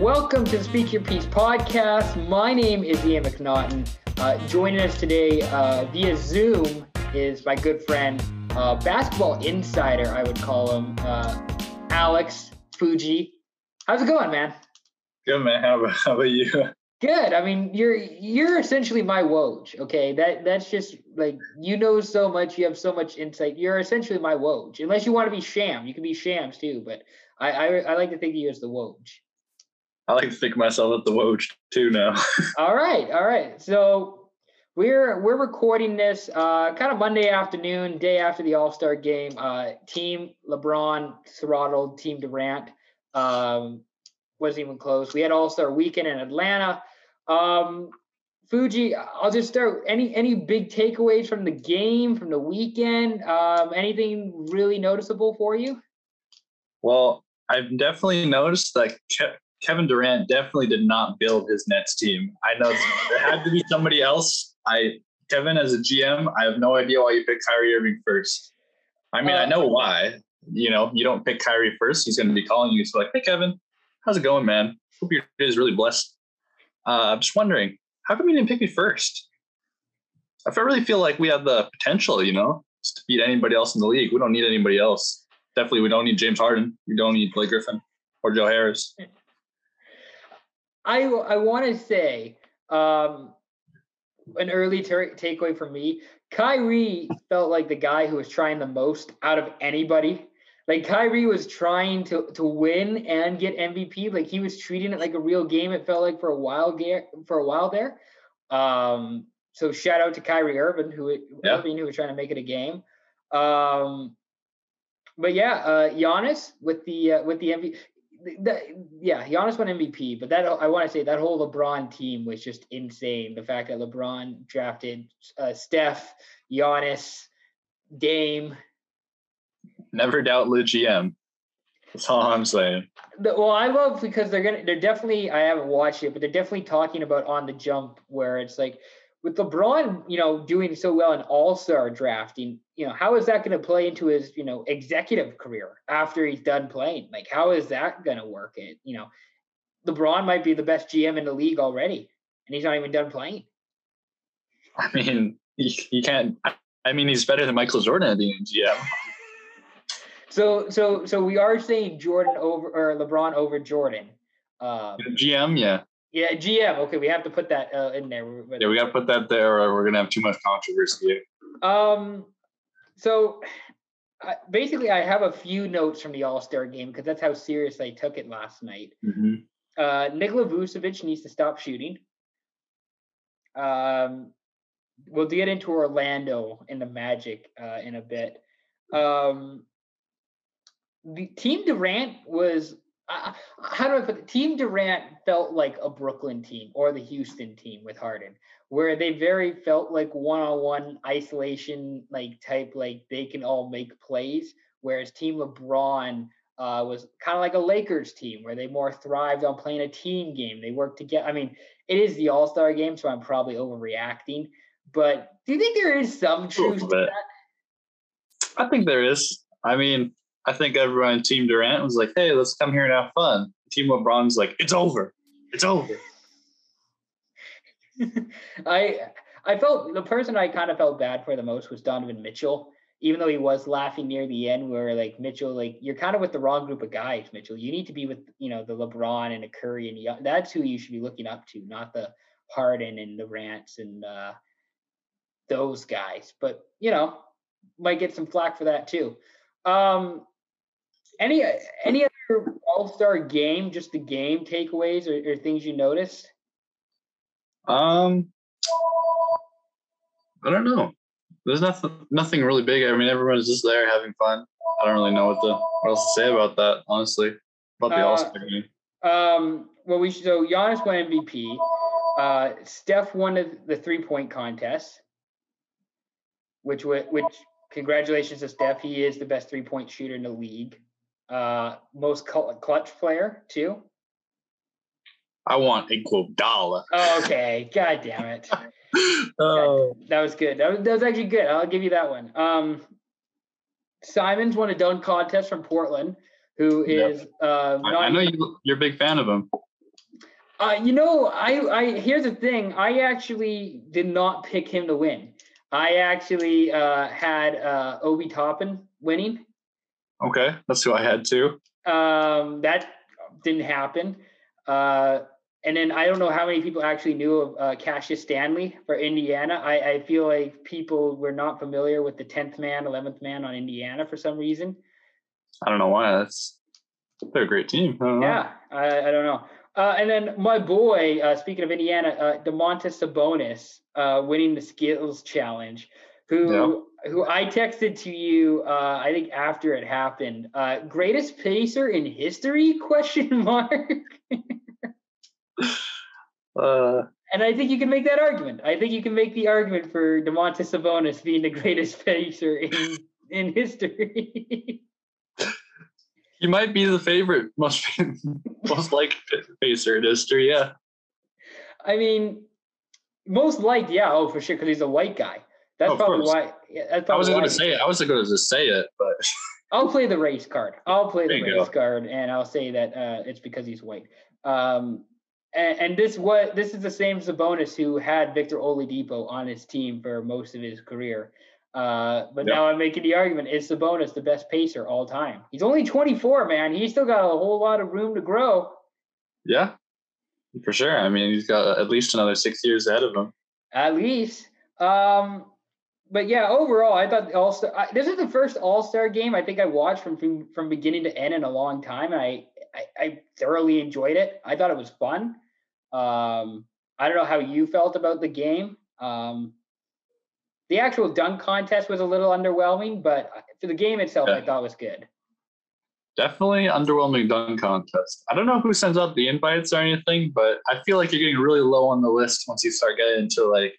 Welcome to the Speak Your Piece podcast. My name is Ian McNaughton. Uh, joining us today uh, via Zoom is my good friend, uh, basketball insider, I would call him, uh, Alex Fuji. How's it going, man? Good, man. How about, how about you? Good. I mean, you're you're essentially my Woj. Okay, that that's just like you know so much. You have so much insight. You're essentially my Woj. Unless you want to be Sham, you can be Shams too. But I I, I like to think of you as the Woj. I like to think myself at the Woj too now. all right, all right. So we're we're recording this uh, kind of Monday afternoon, day after the All Star game. Uh, team LeBron throttled Team Durant. Um, wasn't even close. We had All Star Weekend in Atlanta. Um, Fuji, I'll just start. Any any big takeaways from the game from the weekend? Um, anything really noticeable for you? Well, I've definitely noticed that Kevin Durant definitely did not build his Nets team. I know there had to be somebody else. I Kevin as a GM, I have no idea why you picked Kyrie Irving first. I mean, uh, I know why. You know, you don't pick Kyrie first. He's going to be calling you. So like, hey, Kevin, how's it going, man? Hope your day is really blessed. Uh, I'm just wondering, how come you didn't pick me first? I really feel like we have the potential, you know, to beat anybody else in the league. We don't need anybody else. Definitely, we don't need James Harden. We don't need Blake Griffin or Joe Harris. I I want to say um, an early ter- takeaway for me. Kyrie felt like the guy who was trying the most out of anybody. Like Kyrie was trying to to win and get MVP. Like he was treating it like a real game. It felt like for a while for a while there. Um, so shout out to Kyrie Irving who yeah. Irving who was trying to make it a game. Um, but yeah, uh, Giannis with the uh, with the MVP that, yeah, Giannis won MVP, but that I want to say that whole LeBron team was just insane. The fact that LeBron drafted uh, Steph, Giannis, Dame. Never doubt LeGM. That's all I'm saying. The, well, I love because they're gonna they're definitely I haven't watched it, but they're definitely talking about on the jump where it's like with LeBron, you know, doing so well in All Star drafting, you know, how is that going to play into his, you know, executive career after he's done playing? Like, how is that going to work? It, you know, LeBron might be the best GM in the league already, and he's not even done playing. I mean, he, he can't. I mean, he's better than Michael Jordan at being GM. so, so, so we are saying Jordan over or LeBron over Jordan. Um, GM, yeah. Yeah, GM. Okay, we have to put that uh, in there. Yeah, we got to put that there, or we're gonna have too much controversy. Um, so basically, I have a few notes from the All Star game because that's how serious I took it last night. Mm-hmm. Uh, Nikola Vucevic needs to stop shooting. Um, we'll get into Orlando and the Magic uh, in a bit. Um, the team Durant was uh, how do I put it? Team Durant felt like a Brooklyn team or the Houston team with Harden, where they very felt like one-on-one isolation, like type, like they can all make plays. Whereas Team LeBron uh, was kind of like a Lakers team, where they more thrived on playing a team game. They worked together. I mean, it is the All Star game, so I'm probably overreacting. But do you think there is some truth to that? I think there is. I mean, I think everyone on Team Durant was like, "Hey, let's come here and have fun." Team LeBron's like, "It's over. It's over." I I felt the person I kind of felt bad for the most was Donovan Mitchell, even though he was laughing near the end. Where like Mitchell, like you're kind of with the wrong group of guys, Mitchell. You need to be with you know the LeBron and the Curry and the, that's who you should be looking up to, not the Harden and the Rants and uh, those guys. But you know, might get some flack for that too. Um, any any other All Star game, just the game takeaways or, or things you noticed? Um, I don't know. There's nothing nothing really big. I mean, everyone's just there having fun. I don't really know what to what else to say about that. Honestly, about the uh, All Star game. Um, well, we so Giannis won MVP. Uh, Steph won the, the three point contest, which which congratulations to Steph. He is the best three point shooter in the league. Uh, most clutch player too. I want Iguodala. Oh, okay, god damn it. oh, that was good. That was, that was actually good. I'll give you that one. Um, Simons won a dunk contest from Portland, who is uh, I, I know you, you're a big fan of him. Uh, you know, I, I here's the thing. I actually did not pick him to win. I actually uh, had uh, Obi Toppin winning. Okay, that's who I had too. Um, that didn't happen. Uh, and then I don't know how many people actually knew of uh, Cassius Stanley for Indiana. I, I feel like people were not familiar with the 10th man, 11th man on Indiana for some reason. I don't know why. That's they're a great team. I yeah, I, I, don't know. Uh, and then my boy, uh, speaking of Indiana, uh, Domantas Sabonis uh, winning the skills challenge, who yeah. who I texted to you, uh, I think after it happened. Uh, greatest pacer in history? Question mark. uh, and I think you can make that argument. I think you can make the argument for Domantas Sabonis being the greatest pacer in in history. he might be the favorite, most most liked pacer in history. Yeah. I mean, most liked, yeah, oh for sure, because he's a white guy. That's oh, probably why. Yeah, that's probably I wasn't going to say it. I wasn't going to just say it, but I'll play the race card. I'll play the race go. card, and I'll say that uh, it's because he's white. Um, and, and, this what this is the same Sabonis who had Victor Oladipo on his team for most of his career. Uh, but yep. now I'm making the argument: is Sabonis the best pacer all time? He's only 24, man. He's still got a whole lot of room to grow. Yeah, for sure. I mean, he's got at least another six years ahead of him. At least. Um, but yeah, overall, I thought All Star. This is the first All Star game I think I watched from, from from beginning to end in a long time, and I, I, I thoroughly enjoyed it. I thought it was fun. Um, I don't know how you felt about the game. Um, the actual dunk contest was a little underwhelming, but for the game itself, yeah. I thought was good. Definitely underwhelming dunk contest. I don't know who sends out the invites or anything, but I feel like you're getting really low on the list once you start getting into like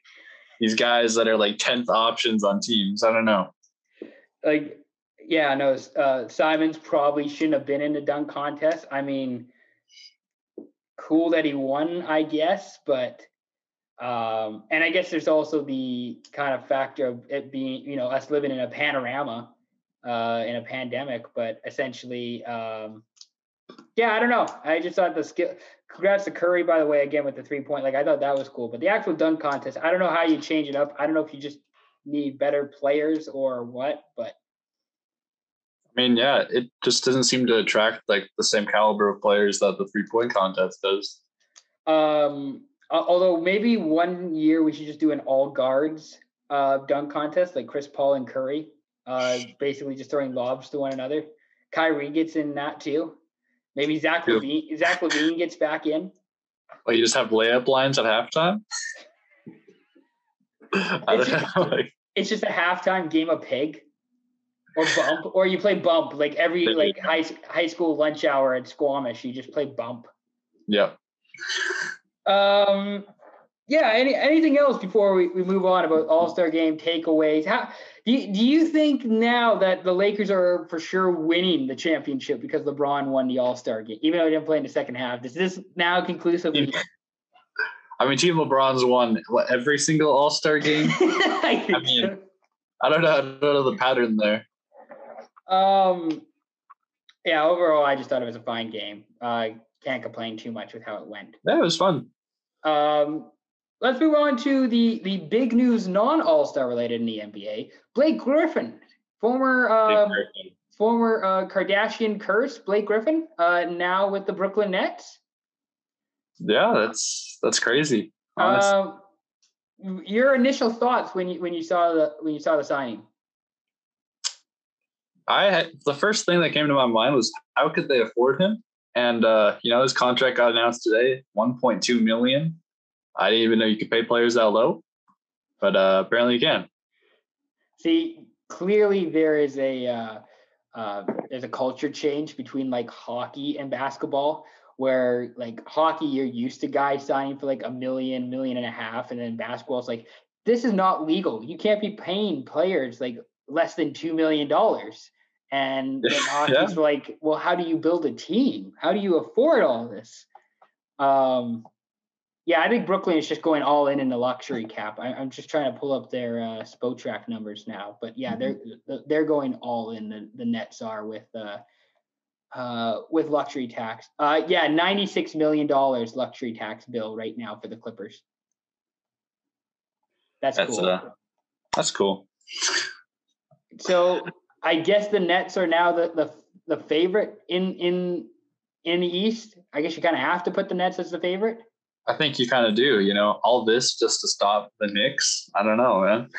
these guys that are like 10th options on teams. I don't know. Like, yeah, no, uh, Simons probably shouldn't have been in the dunk contest. I mean, cool that he won, I guess, but um, and I guess there's also the kind of factor of it being, you know, us living in a panorama, uh, in a pandemic, but essentially, um, yeah, I don't know. I just thought the skill. Congrats to Curry, by the way, again with the three point. Like I thought that was cool, but the actual dunk contest, I don't know how you change it up. I don't know if you just need better players or what, but. I mean, yeah, it just doesn't seem to attract like the same caliber of players that the three point contest does. Um, although maybe one year we should just do an all guards uh, dunk contest, like Chris Paul and Curry, uh, basically just throwing lobs to one another. Kyrie gets in that too. Maybe Zach LaVine, Zach LaVine gets back in. Well, you just have layup lines at halftime. it's, just, it's just a halftime game of pig, or bump, or you play bump like every like high high school lunch hour at Squamish. You just play bump. Yep. Um, yeah. Any anything else before we, we move on about All Star Game takeaways? How do you, do you think now that the Lakers are for sure winning the championship because LeBron won the All Star game, even though he didn't play in the second half? Does this now conclusively? I mean, Team LeBron's won what, every single All Star game. I, I, mean, so. I don't know. I don't know the pattern there. Um, yeah. Overall, I just thought it was a fine game. I uh, can't complain too much with how it went. Yeah, it was fun. Um, let's move on to the the big news, non All Star related in the NBA. Blake Griffin, former um, Griffin. former uh, Kardashian curse, Blake Griffin, uh, now with the Brooklyn Nets. Yeah, that's that's crazy. Um, your initial thoughts when you when you saw the when you saw the signing? I had the first thing that came to my mind was how could they afford him? And uh, you know, his contract got announced today, 1.2 million. I didn't even know you could pay players that low, but uh, apparently you can. See, clearly there is a uh, uh, there's a culture change between like hockey and basketball, where like hockey you're used to guys signing for like a million, million and a half, and then basketball is like this is not legal. You can't be paying players like less than two million dollars. And then hockey's yeah. like, well, how do you build a team? How do you afford all this? Um, yeah, I think Brooklyn is just going all in in the luxury cap. I, am just trying to pull up their uh, Spotrac numbers now, but yeah, mm-hmm. they're they're going all in. The the Nets are with uh, uh, with luxury tax. Uh, yeah, ninety-six million dollars luxury tax bill right now for the Clippers. That's, That's cool. uh, that's cool. so I guess the Nets are now the the, the favorite in in in the East. I guess you kind of have to put the Nets as the favorite. I think you kind of do. You know, all this just to stop the Knicks. I don't know, man.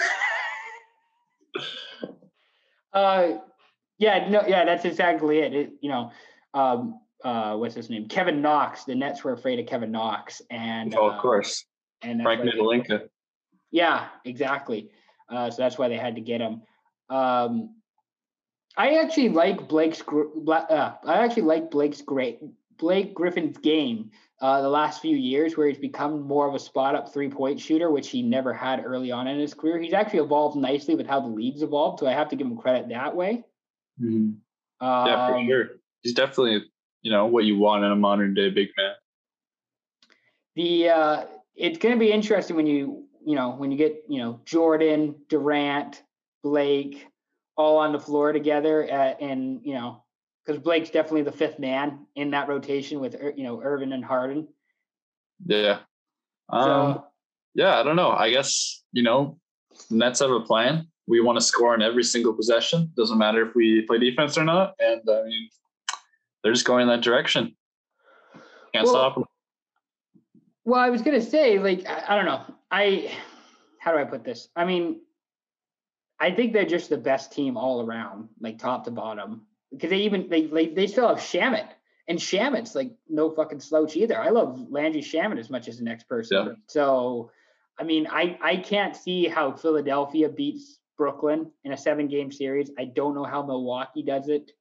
Uh, yeah, no, yeah, that's exactly it. it you know, um, uh, what's his name? Kevin Knox. The Nets were afraid of Kevin Knox, and oh, uh, of course, and Frank why. Yeah, exactly. Uh, so that's why they had to get him. Um, I actually like Blake's. Uh, I actually like Blake's great Blake Griffin's game uh, the last few years, where he's become more of a spot up three point shooter, which he never had early on in his career. He's actually evolved nicely with how the league's evolved, so I have to give him credit that way. Mhm. Yeah, for Um, sure. He's definitely you know what you want in a modern day big man. the uh, it's going to be interesting when you you know when you get you know Jordan, Durant, Blake all on the floor together at, and you know because Blake's definitely the fifth man in that rotation with you know Irving and Harden. Yeah. Um, So yeah, I don't know. I guess you know, Nets have a plan. We want to score in every single possession. Doesn't matter if we play defense or not. And I mean, they're just going in that direction. Can't Well, stop them. well, I was gonna say like I, I don't know I how do I put this? I mean, I think they're just the best team all around, like top to bottom. Because they even they they, they still have Shamet. And Shamet's like no fucking slouch either. I love Landry Shamet as much as the next person. Yeah. So, I mean, I I can't see how Philadelphia beats Brooklyn in a seven game series. I don't know how Milwaukee does it.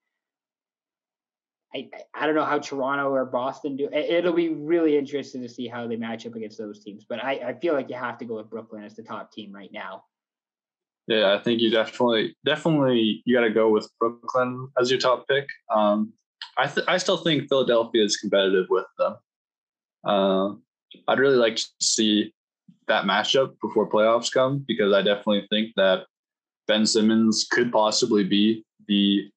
I I- I don't know how Toronto or Boston do. it. It'll be really interesting to see how they match up against those teams. But I, I feel like you have to go with Brooklyn as the top team right now. Yeah, I think you definitely, definitely, you got to go with Brooklyn as your top pick. Um, I, th- I still think Philadelphia is competitive with them. Uh, I'd really like to see that matchup before playoffs come because I definitely think that Ben Simmons could possibly be the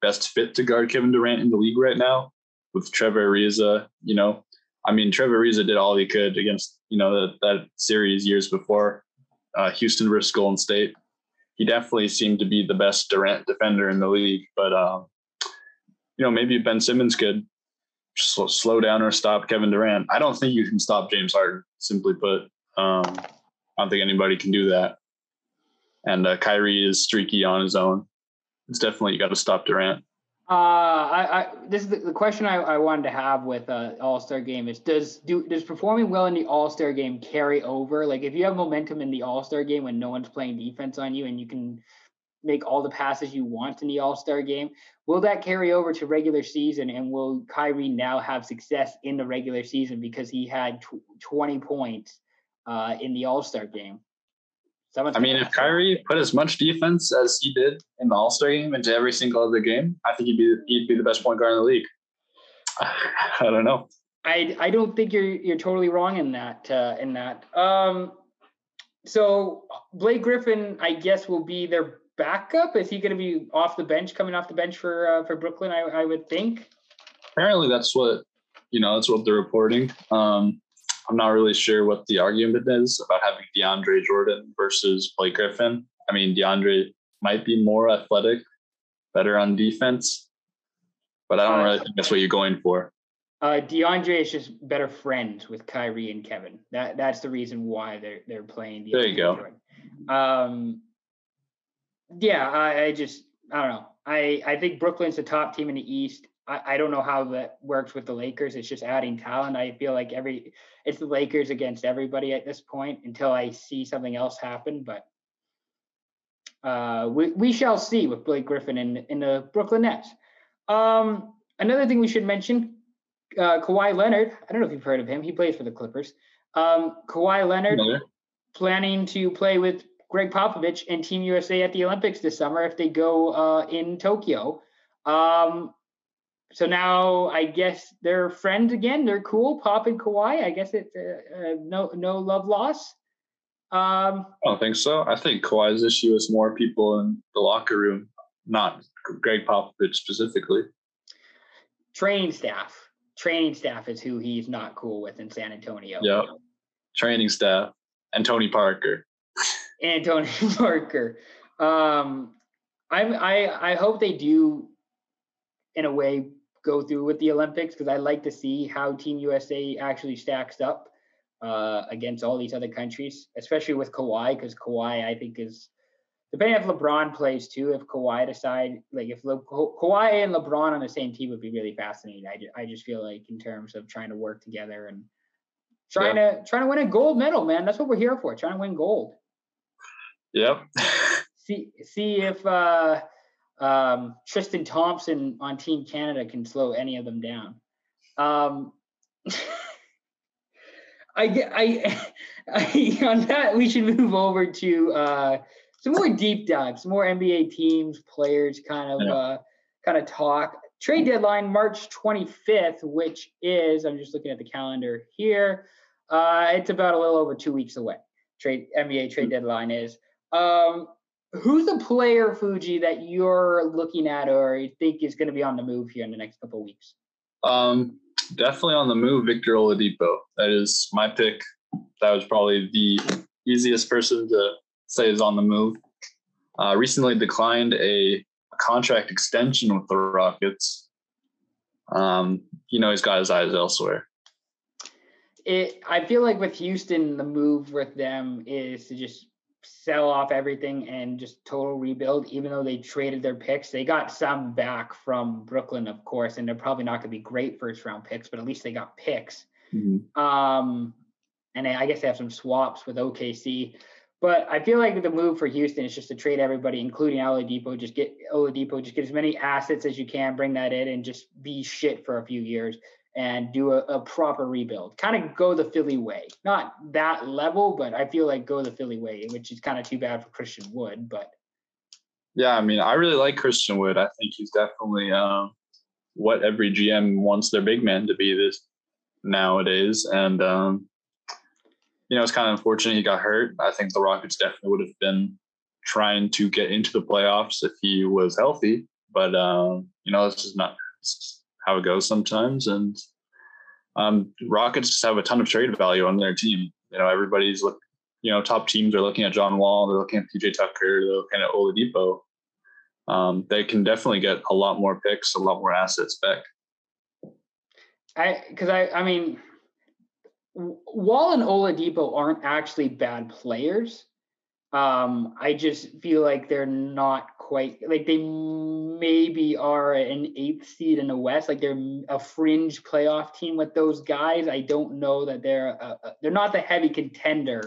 best fit to guard Kevin Durant in the league right now with Trevor Ariza. You know, I mean, Trevor Ariza did all he could against, you know, that, that series years before uh, Houston versus Golden State he definitely seemed to be the best Durant defender in the league. But um, you know, maybe Ben Simmons could slow, slow down or stop Kevin Durant. I don't think you can stop James Harden. Simply put, um, I don't think anybody can do that. And uh, Kyrie is streaky on his own. It's definitely you got to stop Durant. Uh, I, I this is the, the question I, I wanted to have with uh, All Star Game is does do does performing well in the All Star Game carry over? Like if you have momentum in the All Star Game when no one's playing defense on you and you can make all the passes you want in the All Star Game, will that carry over to regular season? And will Kyrie now have success in the regular season because he had tw- twenty points uh, in the All Star Game? I mean, if. Kyrie put as much defense as he did in the All Star game into every single other game, I think he'd be he'd be the best point guard in the league. I don't know. I I don't think you're you're totally wrong in that uh, in that. Um, so Blake Griffin, I guess, will be their backup. Is he going to be off the bench, coming off the bench for uh, for Brooklyn? I I would think. apparently that's what you know that's what they're reporting um i'm not really sure what the argument is about having deandre jordan versus blake griffin i mean deandre might be more athletic better on defense but i don't really think that's what you're going for Uh, DeAndre is just better friends with Kyrie and Kevin. That that's the reason why they're they're playing. There you go. Jordan. Um, yeah, I, I just I don't know. I I think Brooklyn's the top team in the East. I, I don't know how that works with the Lakers. It's just adding talent. I feel like every it's the Lakers against everybody at this point until I see something else happen. But uh, we we shall see with Blake Griffin in in the Brooklyn Nets. Um, another thing we should mention, uh, Kawhi Leonard. I don't know if you've heard of him. He plays for the Clippers. Um, Kawhi Leonard planning to play with Gregg Popovich and Team USA at the Olympics this summer if they go uh, in Tokyo. Um, so now I guess they're friends again. They're cool, Pop and Kawhi. I guess it's uh, uh, no no love loss. Um, i don't think so i think Kawhi's issue is more people in the locker room not gregg popovich specifically training staff. Training staff is who he's not cool with in San Antonio. Yep. Training staff and Tony Parker. And Tony Parker. Um, I'm I I hope they do, in a way, go through with the Olympics because I like to see how Team USA actually stacks up uh, against all these other countries, especially with Kawhi because Kawhi I think is depending if LeBron plays too. If Kawhi decide like if Le, Kawhi and LeBron on the same team would be really fascinating. I just, I just feel like in terms of trying to work together and trying to trying to win a gold medal, man. That's what we're here for. Trying to win gold. Yep. See see if uh, um, Tristan Thompson on Team Canada can slow any of them down. Um, I I, I on that we should move over to uh, some more deep dives, some more NBA teams, players, kind of Yeah. uh, kind of talk. Trade deadline March 25th, which is I'm just looking at the calendar here. Uh, it's about a little over two weeks away. Trade NBA trade deadline is. Um, who's the player, Fuji, that you're looking at or you think is going to be on the move here in the next couple weeks? Um, definitely on the move, Victor Oladipo. That is my pick. That was probably the easiest person to say is on the move. Uh, recently declined a, a contract extension with the Rockets. Um, you know, he's got his eyes elsewhere. it I feel like with Houston, the move with them is to just sell off everything and just total rebuild. Even though they traded their picks, they got some back from Brooklyn, of course, and they're probably not going to be great first round picks, but at least they got picks. Um, and I guess they have some swaps with OKC. But I feel like the move for Houston is just to trade everybody, including Oladipo. Just get Oladipo, just get as many assets as you can, bring that in, and just be shit for a few years and do a, a proper rebuild. Kind of go the Philly way. Not that level, but I feel like go the Philly way, which is kind of too bad for Christian Wood. But Yeah, I mean, I really like Christian Wood. I think he's definitely um, what every GM wants their big man to be this nowadays. And um, you know, it's kind of unfortunate he got hurt. I think the Rockets definitely would have been trying to get into the playoffs if he was healthy. But um, you know, this is not it's how it goes sometimes. And um, Rockets just have a ton of trade value on their team. You know, everybody's look. You know, top teams are looking at John Wall. They're looking at PJ Tucker. They're looking at Oladipo. Um, they can definitely get a lot more picks, a lot more assets back. I, because I, I mean, Wall and Oladipo aren't actually bad players. Um, I just feel like they're not quite like they maybe are an eighth seed in the West. Like they're a fringe playoff team with those guys. I don't know that they're a, a- they're not the heavy contender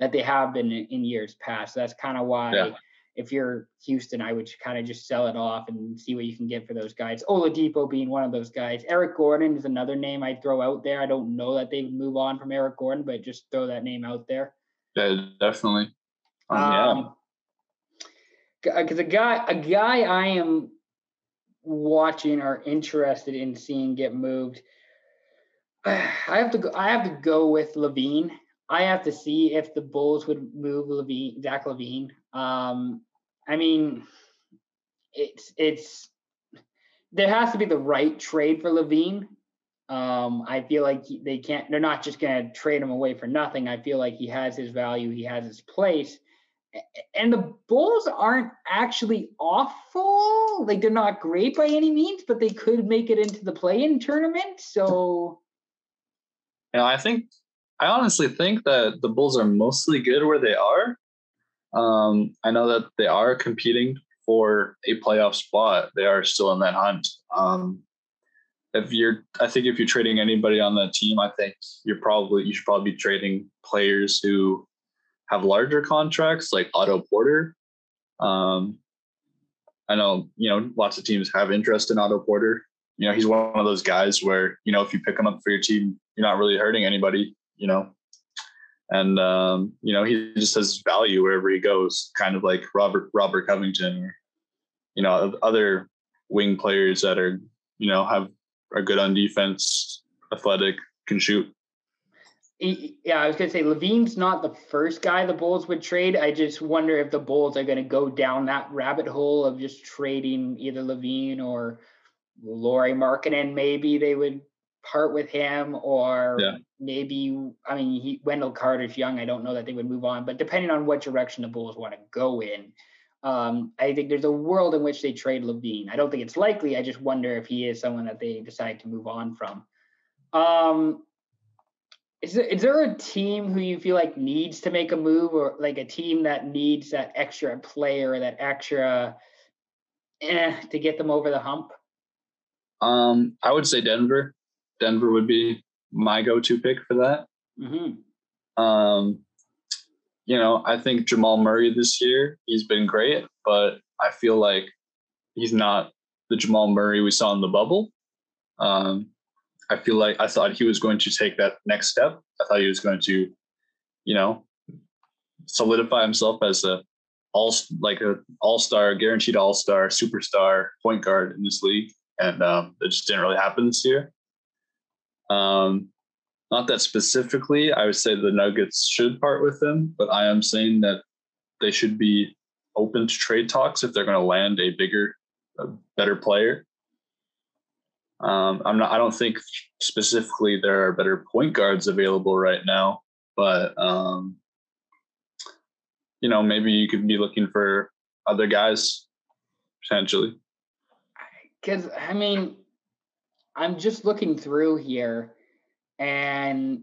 that they have been in, in years past. so That's kind of why. Yeah. If you're Houston, I would kind of just sell it off and see what you can get for those guys. Oladipo being one of those guys. Eric Gordon is another name I'd throw out there. I don't know that they would move on from Eric Gordon, but just throw that name out there. Yeah, definitely. Um, yeah. Um, because a guy, a guy I am watching or interested in seeing get moved. I have to go. I have to go with LaVine. I have to see if the Bulls would move LaVine, Zach LaVine. Um, I mean, it's it's there has to be the right trade for LaVine. Um, I feel like they can't. They're not just going to trade him away for nothing. I feel like he has his value. He has his place. And the Bulls aren't actually awful. Like they're not great by any means, but they could make it into the play-in tournament. So know, I think I honestly think that the Bulls are mostly good where they are. Um, I know that they are competing for a playoff spot. They are still in that hunt. Um, if you're, I think if you're trading anybody on that team, I think you're probably you should probably be trading players who have larger contracts, like Otto Porter. Um, I know you know lots of teams have interest in Otto Porter. You know he's one of those guys where you know if you pick him up for your team, you're not really hurting anybody. You know, and um, you know he just has value wherever he goes, kind of like Robert Robert Covington or you know other wing players that are you know have are good on defense, athletic, can shoot. Yeah, I was gonna say LaVine's not the first guy the Bulls would trade. I just wonder if the Bulls are gonna go down that rabbit hole of just trading either LaVine or Lauri Markkanen, maybe they would part with him, or Yeah. maybe I mean he, Wendell Carter's young. I don't know that they would move on, but depending on what direction the Bulls want to go in, um, I think there's a world in which they trade LaVine. I don't think it's likely. I just wonder if he is someone that they decide to move on from. Um, is there, is there a team who you feel like needs to make a move, or like a team that needs that extra player, or that extra eh, to get them over the hump? Um, I would say Denver. Denver would be my go-to pick for that. hmm Um, you know, I think Jamal Murray this year, he's been great, but I feel like he's not the Jamal Murray we saw in the bubble. Um, I feel like I thought he was going to take that next step. I thought he was going to, you know, solidify himself as a all like a all-star, guaranteed all-star, superstar point guard in this league, and um, it just didn't really happen this year. Um, not that specifically, I would say the Nuggets should part with him, but I am saying that they should be open to trade talks if they're going to land a bigger, a better player. Um, I'm not. I don't think specifically there are better point guards available right now, but um, you know, maybe you could be looking for other guys potentially. Because I mean, I'm just looking through here, and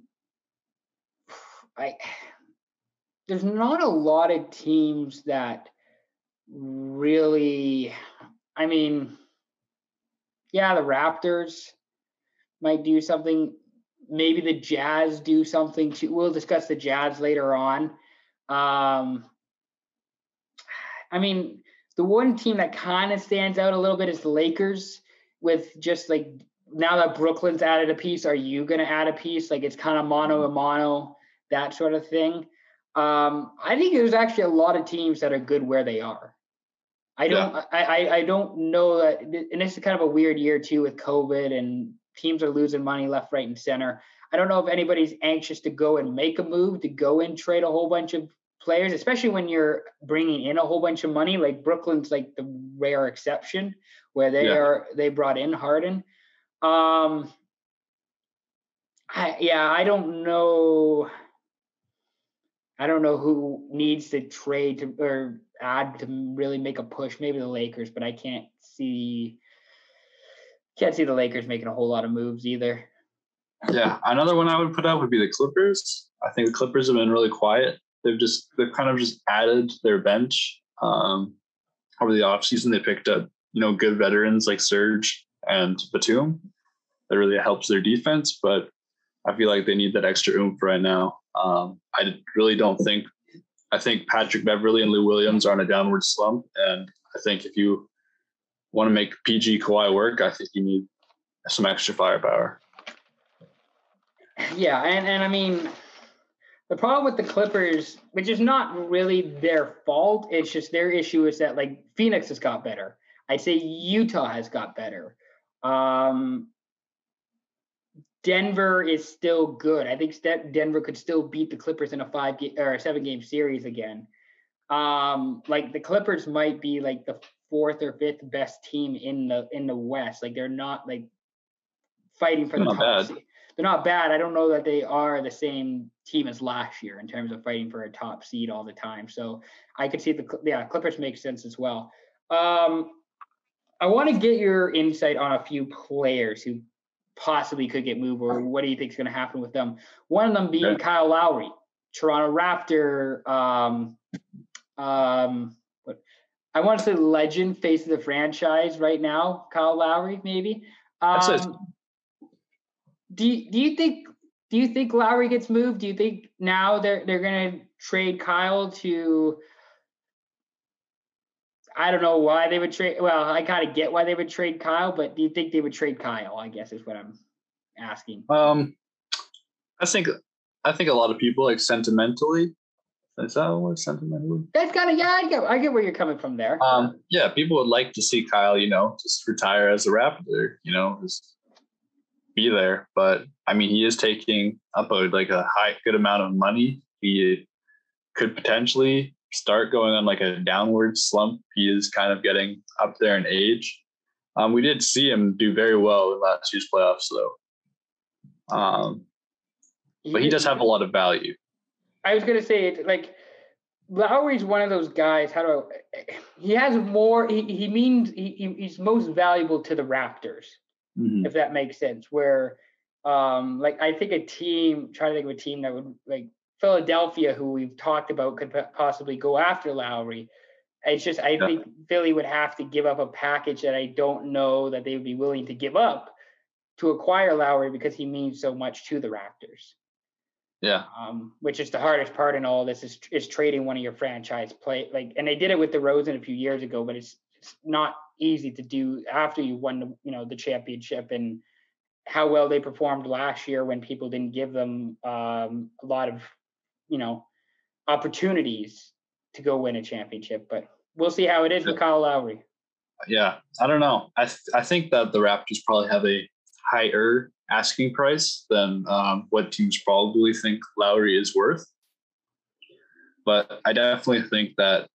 I there's not a lot of teams that really. I mean, yeah, the Raptors might do something. Maybe the Jazz do something too. We'll discuss the Jazz later on. Um, I mean, the one team that kind of stands out a little bit is the Lakers, with just like now that Brooklyn's added a piece, are you going to add a piece? Like it's kind of mono a mono, that sort of thing. Um, I think there's actually a lot of teams that are good where they are. I don't, I, I, I don't know that, and this is kind of a weird year too with COVID and teams are losing money left, right, and center. I don't know if anybody's anxious to go and make a move to go and trade a whole bunch of players, especially when you're bringing in a whole bunch of money. Like Brooklyn's like the rare exception where they Yeah. are they brought in Harden. Um, I, yeah, I don't know. I don't know who needs to trade to or add to really make a push. Maybe the Lakers, but I can't see can't see the Lakers making a whole lot of moves either. Yeah, another one I would put out would be the Clippers. I think the Clippers have been really quiet. They've just they've kind of just added their bench um, over the offseason. They picked up you know good veterans like Serge and Batum. That really helps their defense, but I feel like they need that extra oomph right now. Um, I really don't think. I think Patrick Beverley and Lou Williams are on a downward slump, and I think if you want to make PG Kawhi work, I think you need some extra firepower. Yeah, and and I mean, the problem with the Clippers, which is not really their fault, it's just their issue is that like Phoenix has got better. I'd say Utah has got better. Um, Denver is still good. I think Denver could still beat the Clippers in a five game or a seven game series again. Um, like the Clippers might be like the fourth or fifth best team in the in the West. Like they're not like fighting for the top. bad. They're not bad. I don't know that they are the same team as last year in terms of fighting for a top seed all the time. So I could see the yeah Clippers make sense as well. Um, I want to get your insight on a few players who possibly could get moved, or what do you think is going to happen with them? One of them being Okay. Kyle Lowry, Toronto Raptor. Um, um, what I want to say legend, face of the franchise right now. Kyle Lowry, maybe. Um, do you, do you think do you think Lowry gets moved? Do you think now they're they're gonna trade Kyle to I don't know why they would trade well, I kind of get why they would trade Kyle, but do you think they would trade Kyle? I guess is what I'm asking. Um, I think I think a lot of people like sentimentally. Is that what sentimentally? That's kind of yeah, I get I get where you're coming from there. Um, yeah, people would like to see Kyle, you know, just retire as a Raptor, you know, just be there. But I mean, he is taking up a like a high good amount of money. He could potentially start going on like a downward slump. He is kind of getting up there in age. Um, we did see him do very well in last year's playoffs, though. Um, but he does have a lot of value. I was gonna say like Lowry's one of those guys. How do I, he has more? He, he means he, he's most valuable to the Raptors, mm-hmm. if that makes sense. Where, um, like I think a team. Try to think of a team that would like Philadelphia, who we've talked about, could possibly go after Lowry. It's just I yeah. think Philly would have to give up a package that I don't know that they would be willing to give up to acquire Lowry because he means so much to the Raptors. Yeah. Um, which is the hardest part in all this is is trading one of your franchise play like, and they did it with DeRozan a few years ago, but it's, it's not easy to do after you won the you know the championship and how well they performed last year when people didn't give them um, a lot of you know opportunities to go win a championship. But we'll see how it is with Kyle Lowry. Yeah, I don't know. I th- I think that the Raptors probably have a higher asking price than um, what teams probably think Lowry is worth. But I definitely think that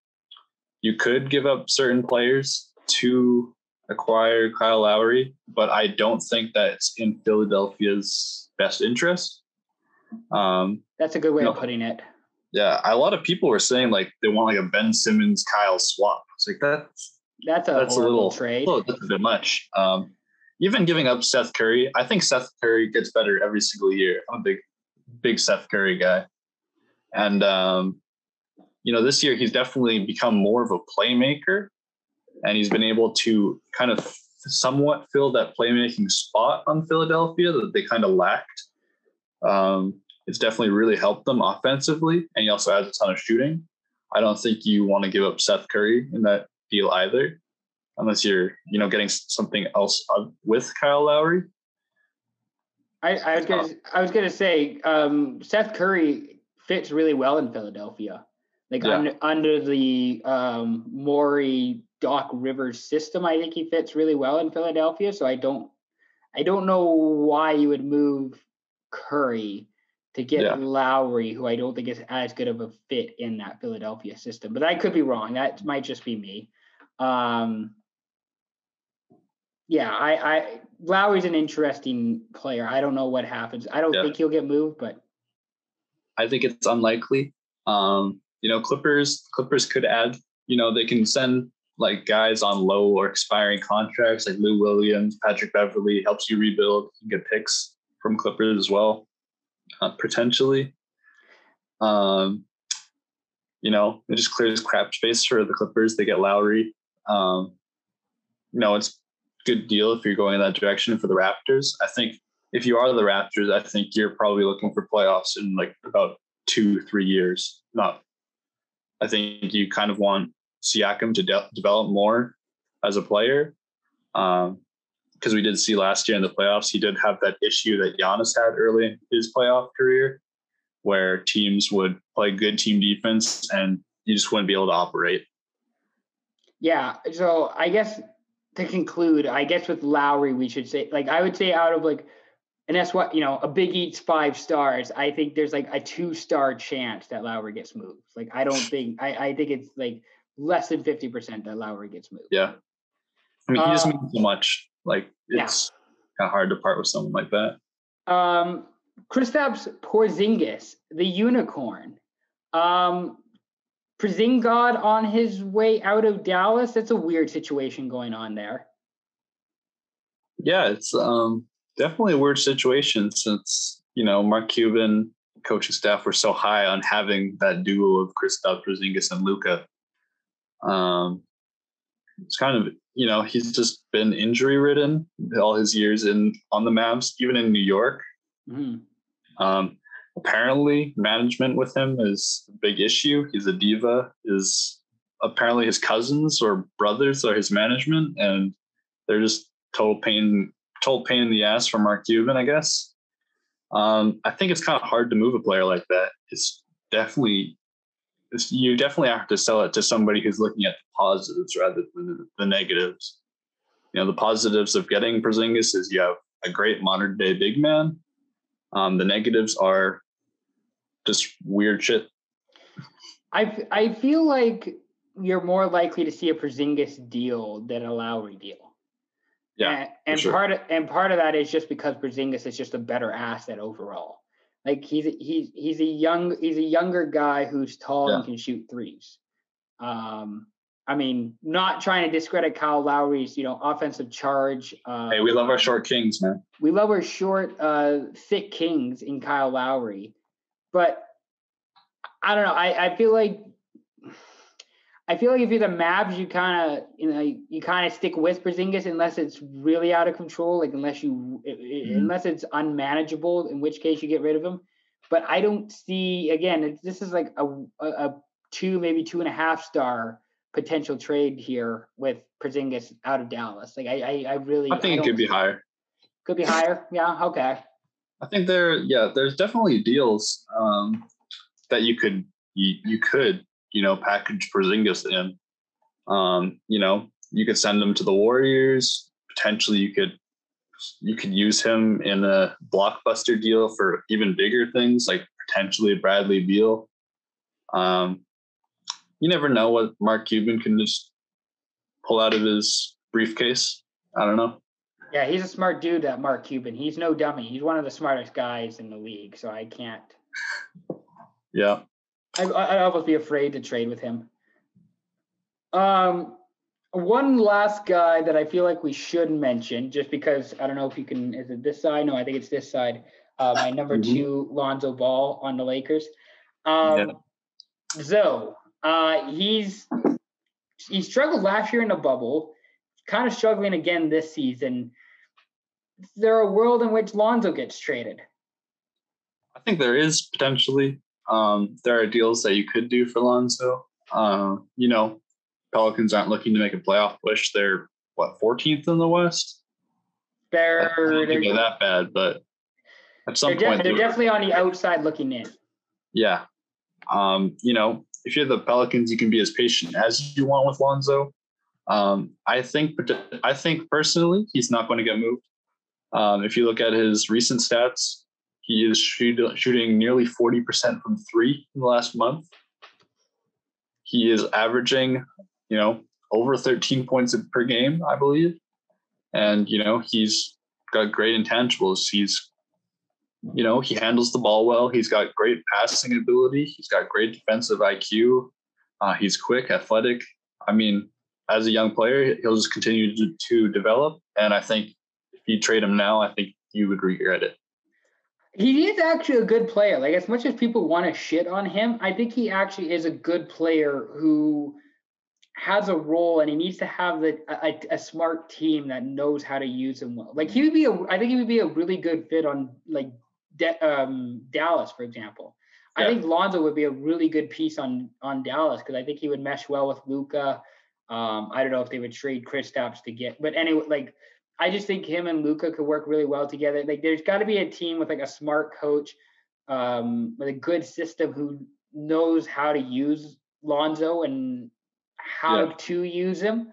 you could give up certain players to acquire Kyle Lowry, but I don't think that's in Philadelphia's best interest. Um, That's a good way of putting it. Yeah, a lot of people were saying like they want like a Ben Simmons Kyle swap. It's like that's that's a that's a little trade. Oh, that's a bit much. Um, even giving up Seth Curry, I think Seth Curry gets better every single year. I'm a big, big Seth Curry guy, and um, you know this year he's definitely become more of a playmaker, and he's been able to kind of somewhat fill that playmaking spot on Philadelphia that they kind of lacked. Um, it's definitely really helped them offensively, and he also has a ton of shooting. I don't think you want to give up Seth Curry in that deal either, unless you're you know getting something else with Kyle Lowry. I, I was gonna I was gonna say um, Seth Curry fits really well in Philadelphia, like yeah. under, under the um, Morey Doc Rivers system. I think he fits really well in Philadelphia. So I don't I don't know why you would move Curry to get yeah. Lowry, who I don't think is as good of a fit in that Philadelphia system. But I could be wrong. That might just be me. Um, yeah, I, I Lowry's an interesting player. I don't know what happens. I don't yeah. think he'll get moved, but I think it's unlikely. Um, you know, Clippers Clippers could add. You know, they can send like guys on low or expiring contracts, like Lou Williams, Patrick Beverley, helps you rebuild. You get picks from Clippers as well uh, potentially. Um, you know, it just clears crap space for the Clippers. They get Lowry. Um, you know, it's a good deal if you're going in that direction for the Raptors. I think if you are the Raptors, I think you're probably looking for playoffs in like about two, three years. Not, I think you kind of want Siakam to de- develop more as a player. Um, because we did see last year in the playoffs, he did have that issue that Giannis had early in his playoff career, where teams would play good team defense and you just wouldn't be able to operate. Yeah. So I guess to conclude, I guess with Lowry, we should say, like, I would say out of like, and that's what, you know, a big eats five stars. I think there's like a two star chance that Lowry gets moved. Like, I don't think, I, I think it's like less than 50% that Lowry gets moved. Yeah. I mean, he just uh, means so much. Like it's yeah. kind of hard to part with someone like that. Um, Kristaps Porzingis, the unicorn. Um, Porzingis on his way out of Dallas. That's a weird situation going on there. Yeah, it's um, definitely a weird situation since you know Mark Cuban coaching staff were so high on having that duo of Kristaps Porzingis and Luka. Um, it's kind of you know he's just been injury ridden all his years in on the Mavs, even in New York. Mm-hmm. Um, apparently, management with him is a big issue. He's a diva. Is apparently his cousins or brothers are his management, and they're just total pain, total pain in the ass for Mark Cuban, I guess. Um, I think it's kind of hard to move a player like that. It's definitely you definitely have to sell it to somebody who's looking at the positives rather than the negatives. You know, the positives of getting Porzingis is you have a great modern day big man. Um, the negatives are just weird shit. I I feel like you're more likely to see a Porzingis deal than a Lowry deal. Yeah, and, and sure. part of and part of that is just because Porzingis is just a better asset overall. Like he's he's he's a young he's a younger guy who's tall and can shoot threes. Um, I mean, not trying to discredit Kyle Lowry's you know offensive charge. Uh, Hey, we love our short kings, man. we love our short, uh, thick kings in Kyle Lowry, but I don't know. I, I feel like I feel like if you're the Mavs, you kind of you know you kind of stick with Porzingis unless it's really out of control, like unless you i- i- Mhm. unless it's unmanageable, in which case you get rid of him. But I don't see again. This is like a, a a two maybe two and a half star potential trade here with Porzingis out of Dallas. Like I I, I really I think it could be higher. could be higher. Yeah. Okay. I think there, yeah, there's definitely deals um, that you could you, you could you know package Porzingis in. Um, you know, you could send him to the Warriors. Potentially, you could you could use him in a blockbuster deal for even bigger things, like potentially Bradley Beal. Um, you never know what Mark Cuban can just pull out of his briefcase. I don't know. Yeah, he's a smart dude, that Mark Cuban. He's no dummy. He's one of the smartest guys in the league. So I can't. Yeah, I, I'd almost be afraid to trade with him. Um, one last guy that I feel like we should mention, just because I don't know if you can. Is it this side? No, I think it's this side. Uh, my number Mhm. two, Lonzo Ball on the Lakers. Um, Zo, uh, he's he struggled last year in the bubble, kind of struggling again this season. Is there a world in which Lonzo gets traded? I think there is potentially. Um, there are deals that you could do for Lonzo. Uh, you know, Pelicans aren't looking to make a playoff push. They're what 14th in the West. They're they're, that bad, but at some they're, point, they're they- definitely on the outside looking in. yeah. Um, you know, if you're the Pelicans, you can be as patient as you want with Lonzo. Um, I think, I think personally, he's not going to get moved. Um, if you look at his recent stats, he is shoot, shooting nearly 40% from three in the last month. He is averaging, you know, over 13 points per game, I believe. And, you know, he's got great intangibles. He's, you know, he handles the ball well. He's got great passing ability. He's got great defensive IQ. Uh, he's quick, athletic. I mean, as a young player, he'll just continue to, to develop. And I think if you trade him now, I think you would regret it. He is actually a good player. Like as much as people want to shit on him, I think he actually is a good player who has a role and he needs to have the, a, a smart team that knows how to use him well. Like he would be a, I think he would be a really good fit on like De, um, Dallas, for example. I think Lonzo would be a really good piece on on Dallas because I think he would mesh well with Luka. Um, I don't know if they would trade Kristaps to get, but anyway, like I just think him and Luka could work really well together. Like there's got to be a team with like a smart coach, um, with a good system who knows how to use Lonzo and how Yeah. to use him.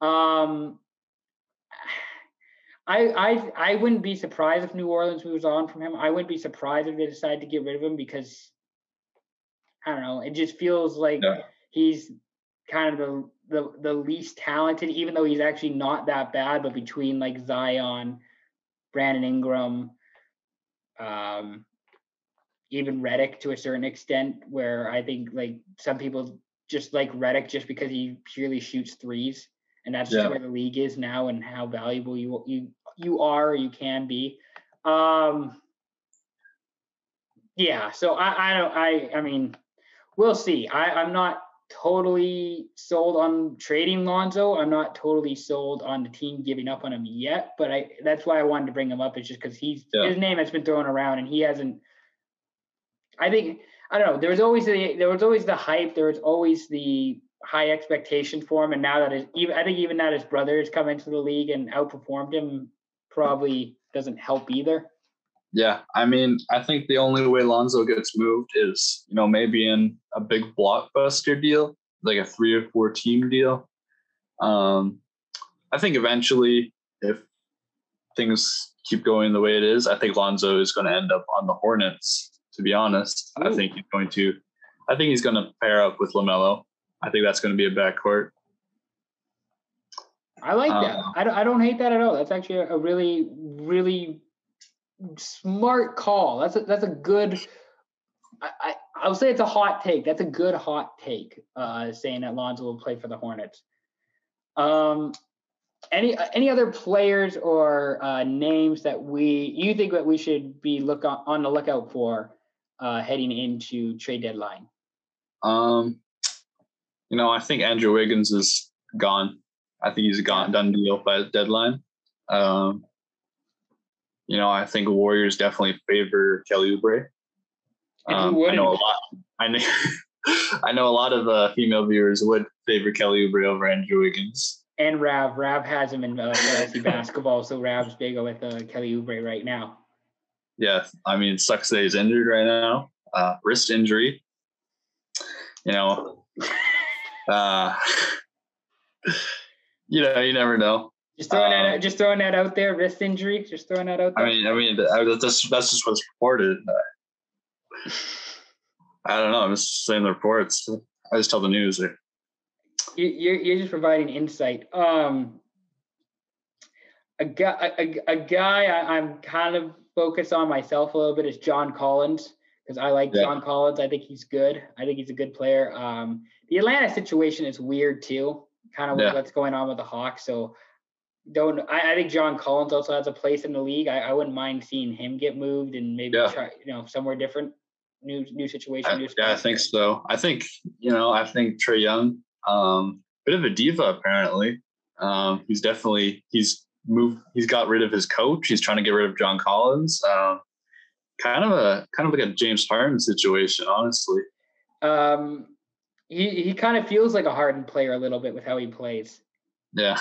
Um, I I I wouldn't be surprised if New Orleans moves on from him. I wouldn't be surprised if they decide to get rid of him because I don't know. It just feels like Yeah. he's kind of the, the the least talented, even though he's actually not that bad. But between like Zion, Brandon Ingram, um, even Redick to a certain extent, where I think like some people just like Redick just because he purely shoots threes, and that's just where the league is now and how valuable you you you are or you can be. Um, yeah, so I I don't I I mean we'll see. I I'm not totally sold on trading Lonzo. I'm not totally sold on the team giving up on him yet, but I that's why I wanted to bring him up is just because he's Yeah. his name has been thrown around and he hasn't. I think I don't know. There was always the there was always the hype. There was always the high expectation for him, and now that his even I think even that his brother has come into the league and outperformed him probably doesn't help either. Yeah, I mean, I think the only way Lonzo gets moved is, you know, maybe in a big blockbuster deal, like a three or four team deal. Um, I think eventually, if things keep going the way it is, I think Lonzo is going to end up on the Hornets. To be honest, I think he's going to. I think he's going to pair up with LaMelo. I think that's going to be a backcourt. I like that. Um, I don't, I don't hate that at all. That's actually a really, really smart call. That's a, that's a good. I, I I would say it's a hot take. That's a good hot take. Uh, saying that Lonzo will play for the Hornets. Um, any any other players or uh, names that we you think that we should be look on, on the lookout for uh, heading into trade deadline? Um, you know, I think Andrew Wiggins is gone. I think he's a gone done deal by the deadline. Um, you know, I think Warriors definitely favor Kelly Oubre. Um, I know a lot. I know. I know a lot of uh, female viewers would favor Kelly Oubre over Andrew Wiggins. And Rav, Rav has him in uh, fantasy basketball, so Rav's big with uh, Kelly Oubre right now. Yeah, I mean, it sucks that he's injured right now, uh, wrist injury. You know, uh, you know, you never know. Just throwing that, Um, out, just throwing that out there. Wrist injury. Just throwing that out there. I mean, I mean, that's that's just what's reported. I don't know. I'm just saying the reports. I just tell the news. you, you're you're just providing insight. Um, a guy, a, a guy I, I'm kind of focused on myself a little bit is John Collins because I like Yeah. John Collins. I think he's good. I think he's a good player. Um, the Atlanta situation is weird too, kind of Yeah. what's going on with the Hawks. So don't I, I think John Collins also has a place in the league. I, I wouldn't mind seeing him get moved and maybe Yeah. try you know somewhere different, new new situation. I, new yeah, I think so. I think you know. I think Trae Young, um, bit of a diva apparently. Um, he's definitely he's moved. He's got rid of his coach. He's trying to get rid of John Collins. Um, kind of a kind of like a James Harden situation, honestly. Um, he he kind of feels like a hardened player a little bit with how he plays. Yeah,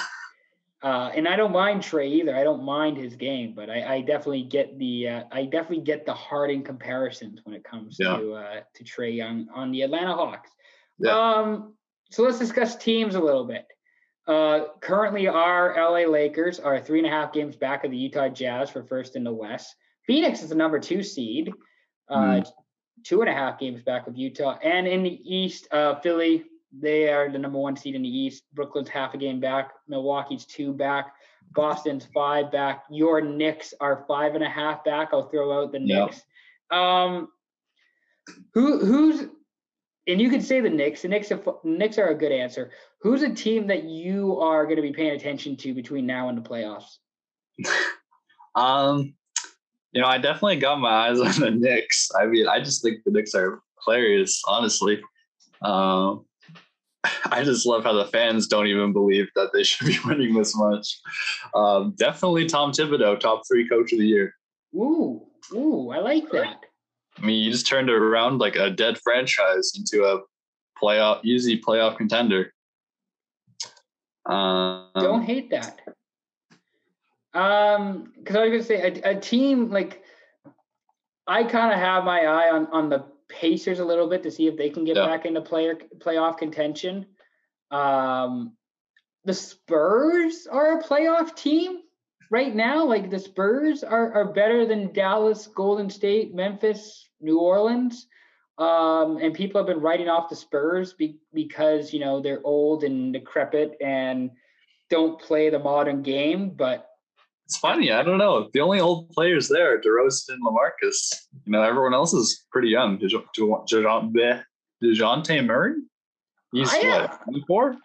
Uh, and I don't mind Trae either. I don't mind his game, but I, I definitely get the uh, I definitely get the Harden comparisons when it comes Yeah. to uh, to Trae Young on the Atlanta Hawks. Yeah. Um, so let's discuss teams a little bit. Uh, currently, our LA Lakers are three and a half games back of the Utah Jazz for first in the West. Phoenix is the number two seed, uh, two and a half games back of Utah. And in the East, uh, Philly, they are the number one seed in the East. Brooklyn's half a game back. Milwaukee's two back. Boston's five back. Your Knicks are five and a half back. I'll throw out the Yeah. Knicks. Um, who who's and you could say the Knicks. The Knicks, are, Knicks are a good answer. Who's a team that you are going to be paying attention to between now and the playoffs? Um, you know, I definitely got my eyes on the Knicks. I mean, I just think the Knicks are hilarious, honestly. Um, I just love how the fans don't even believe that they should be winning this much. Um, definitely Tom Thibodeau, top three coach of the year. Ooh, ooh, I like that. I mean, you just turned it around like a dead franchise into a playoff, easy playoff contender. Um, Don't hate that. Um, because I was gonna say a, a team like I kind of have my eye on on the Pacers a little bit to see if they can get Yeah. back into player playoff contention. Um, the Spurs are a playoff team right now. Like the Spurs are are better than Dallas, Golden State, Memphis, New Orleans. Um, and people have been writing off the Spurs be, because you know they're old and decrepit and don't play the modern game. But It's funny. I don't know. The only old players there are DeRozan and LaMarcus. You know, everyone else is pretty young. Dejounte Murray? He's I, uh, what, 24?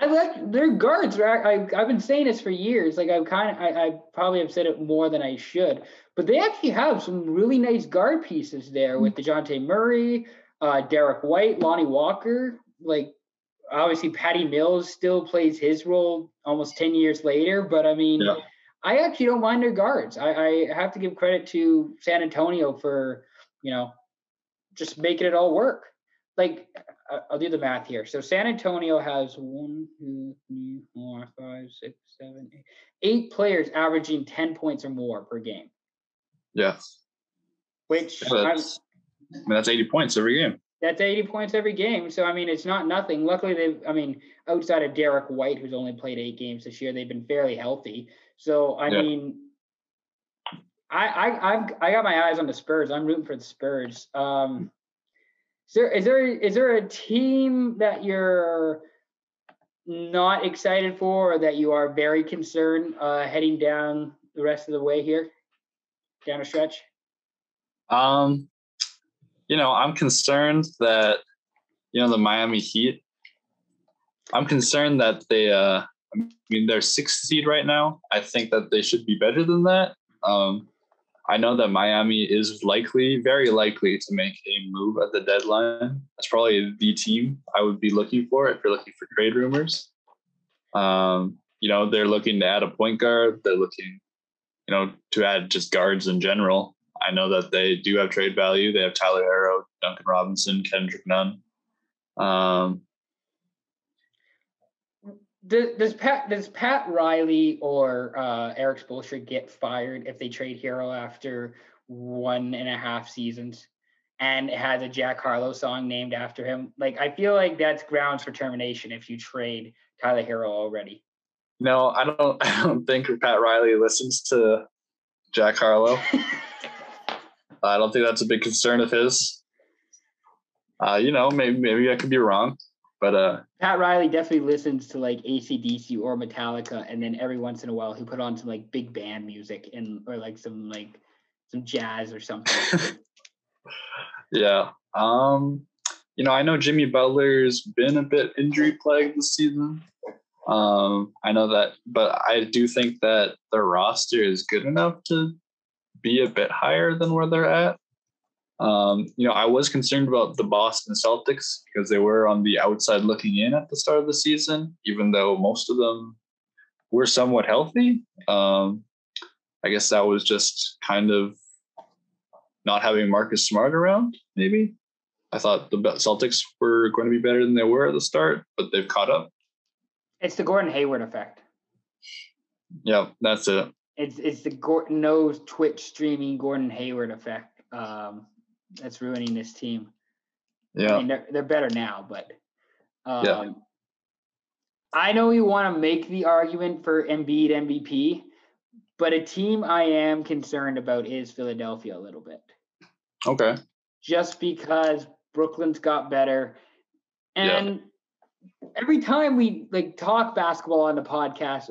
I like their guards. Right? I I've been saying this for years. Like I've kind of I, I probably have said it more than I should. But they actually have some really nice guard pieces there with Dejounte Murray, uh, Derrick White, Lonnie Walker. Like obviously Patty Mills still plays his role almost ten years later. But I mean. Yeah. I actually don't mind their guards. I, I have to give credit to San Antonio for, you know, just making it all work. Like, I'll do the math here. So San Antonio has one, two, three, four, five, six, seven, eight, eight players averaging 10 points or more per game, Yeah. which Yeah, that's, I mean, that's 80 points every game. that's 80 points every game. So, I mean, it's not nothing. Luckily, they've, I mean, outside of Derrick White, who's only played eight games this year, they've been fairly healthy. So, I Yeah. mean, I, I, I've, I got my eyes on the Spurs. I'm rooting for the Spurs. Um, is there, is there, is there a team that you're not excited for, or that you are very concerned uh, heading down the rest of the way here, down a stretch? Um, you know, I'm concerned that you know the Miami Heat. I'm concerned that they. Uh, I mean, they're sixth seed right now. I think that they should be better than that. Um, I know that Miami is likely, very likely, to make a move at the deadline. That's probably the team I would be looking for if you're looking for trade rumors. Um, you know, they're looking to add a point guard. They're looking, you know, to add just guards in general. I know that they do have trade value. They have Tyler Herro, Duncan Robinson, Kendrick Nunn. Um, does, does Pat does Pat Riley or uh, Erik Spoelstra get fired if they trade Herro after one and a half seasons, and it has a Jack Harlow song named after him? Like I feel like that's grounds for termination if you trade Tyler Herro already. No, I don't. I don't think Pat Riley listens to Jack Harlow. I don't think that's a big concern of his. Uh, you know, maybe maybe I could be wrong. But uh, Pat Riley definitely listens to like ACDC or Metallica, and then every once in a while he put on some like big band music and or like some like some jazz or something. yeah. Um, you know, I know Jimmy Butler's been a bit injury plagued this season. Um, I know that, but I do think that the roster is good enough to be a bit higher than where they're at. Um, you know, I was concerned about the Boston Celtics because they were on the outside looking in at the start of the season, even though most of them were somewhat healthy. Um, I guess that was just kind of not having Marcus Smart around, maybe. I thought the Celtics were going to be better than they were at the start, but they've caught up. It's the Gordon Hayward effect. Yeah, that's it. It's it's the Gordon knows Twitch streaming Gordon Hayward effect. Um, that's ruining this team. Yeah, I mean, they're they're better now, but um, yeah. I know you want to make the argument for Embiid MVP, but a team I am concerned about is Philadelphia a little bit. Okay. Just because Brooklyn's got better, and yeah. every time we like talk basketball on the podcast,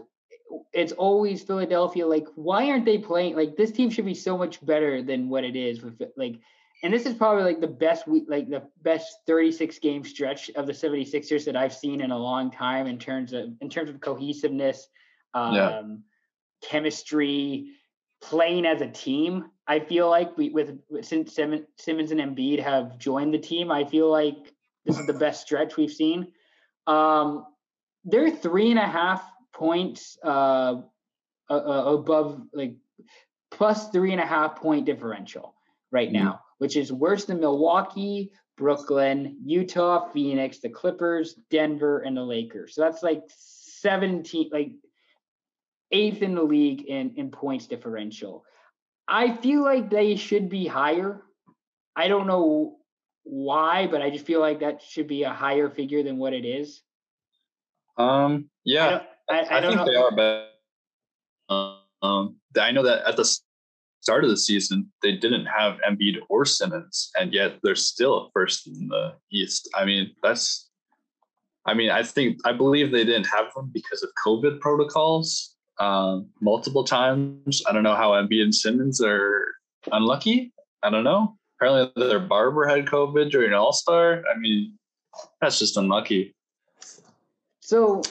it's always Philadelphia. Like, why aren't they playing? Like, this team should be so much better than what it is. With like, and this is probably like the best week, like the best 36 game stretch of the 76ers that I've seen in a long time in terms of in terms of cohesiveness, um, yeah. chemistry, playing as a team. I feel like we with, since Simmons and Embiid have joined the team, I feel like this is the best stretch we've seen. Um, they're three and a half points uh, uh, above like plus three and a half point differential right mm-hmm. now which is worse than Milwaukee, Brooklyn, Utah, Phoenix, the Clippers, Denver, and the Lakers. So that's like 17, like eighth in the league in, in points differential. I feel like they should be higher. I don't know why, but I just feel like that should be a higher figure than what it is. Um, yeah, I, I, I, I think know. they are, but um, I know that at the start of the season, they didn't have Embiid or Simmons, and yet they're still first in the East. I mean, that's, I mean, I think, I believe they didn't have them because of COVID protocols um, multiple times. I don't know how Embiid and Simmons are unlucky. I don't know. Apparently, their barber had COVID during All Star. I mean, that's just unlucky. So,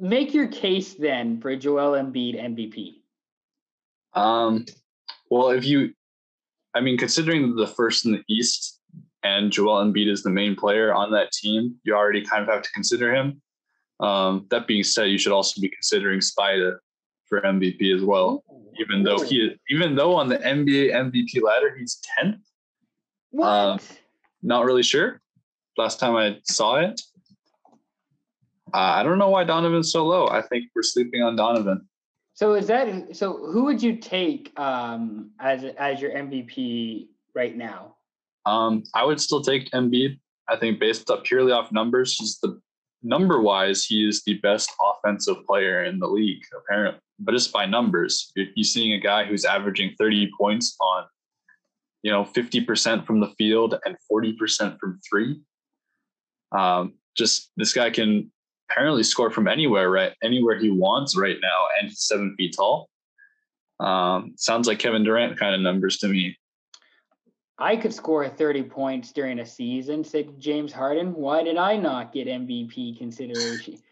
make your case then for Joel Embiid MVP. Um, well, if you, I mean, considering the first in the East and Joel Embiid is the main player on that team, you already kind of have to consider him. Um, that being said, you should also be considering Spida for MVP as well. Even though he, even though on the NBA MVP ladder he's tenth. What? Uh, not really sure. Last time I saw it, uh, I don't know why Donovan's so low. I think we're sleeping on Donovan. So is that so? Who would you take um, as as your MVP right now? Um, I would still take Embiid. I think based up purely off numbers, he's the number wise, he is the best offensive player in the league, apparently. But just by numbers, you're, you're seeing a guy who's averaging 30 points on, you know, 50% from the field and 40% from three. Um, just this guy can apparently score from anywhere, right? Anywhere he wants right now, and he's seven feet tall. Um, sounds like Kevin Durant kind of numbers to me. I could score 30 points during a season, said James Harden. Why did I not get MVP consideration?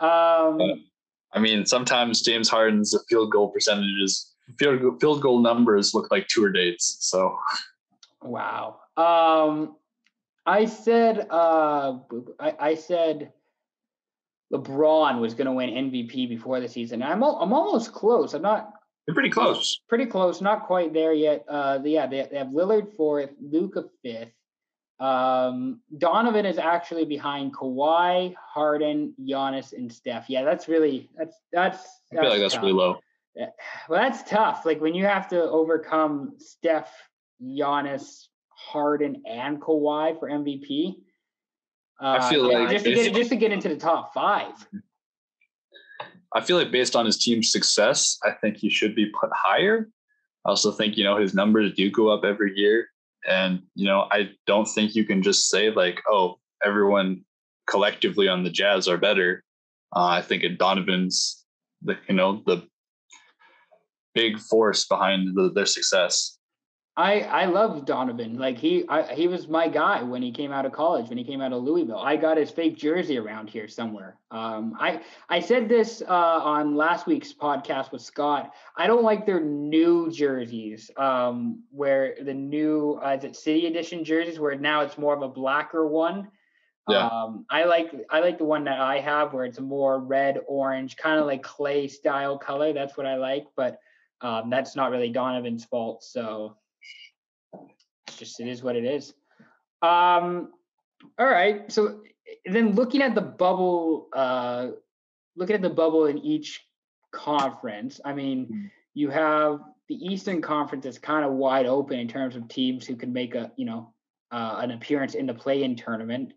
Um, I mean, sometimes James Harden's field goal percentages, field goal, field goal numbers look like tour dates. So, wow. Um, I said, uh, I, I said LeBron was going to win MVP before the season. I'm I'm almost close. I'm not. You're pretty close. Pretty close. Not quite there yet. Uh, yeah, they, they have Lillard fourth, Luka fifth. Um, Donovan is actually behind Kawhi, Harden, Giannis, and Steph. Yeah, that's really that's that's. I feel like that's tough. really low. Yeah. Well, that's tough. Like when you have to overcome Steph, Giannis, Harden, and Kawhi for MVP. Uh, I feel like just to get just to get into the top five. I feel like based on his team's success, I think he should be put higher. I also think you know his numbers do go up every year, and you know I don't think you can just say like, oh, everyone collectively on the Jazz are better. Uh, I think Donovan's the you know the big force behind the, their success. I I love Donovan. Like he I, he was my guy when he came out of college. When he came out of Louisville, I got his fake jersey around here somewhere. Um, I I said this uh, on last week's podcast with Scott. I don't like their new jerseys, um, where the new uh, is it City Edition jerseys, where now it's more of a blacker one. Yeah. Um, I like I like the one that I have, where it's a more red orange, kind of like clay style color. That's what I like, but um, that's not really Donovan's fault. So just it is what it is. Um, all right. So then looking at the bubble, uh, looking at the bubble in each conference, I mean, mm-hmm. you have the Eastern Conference is kind of wide open in terms of teams who can make a, you know, uh, an appearance in the play-in tournament.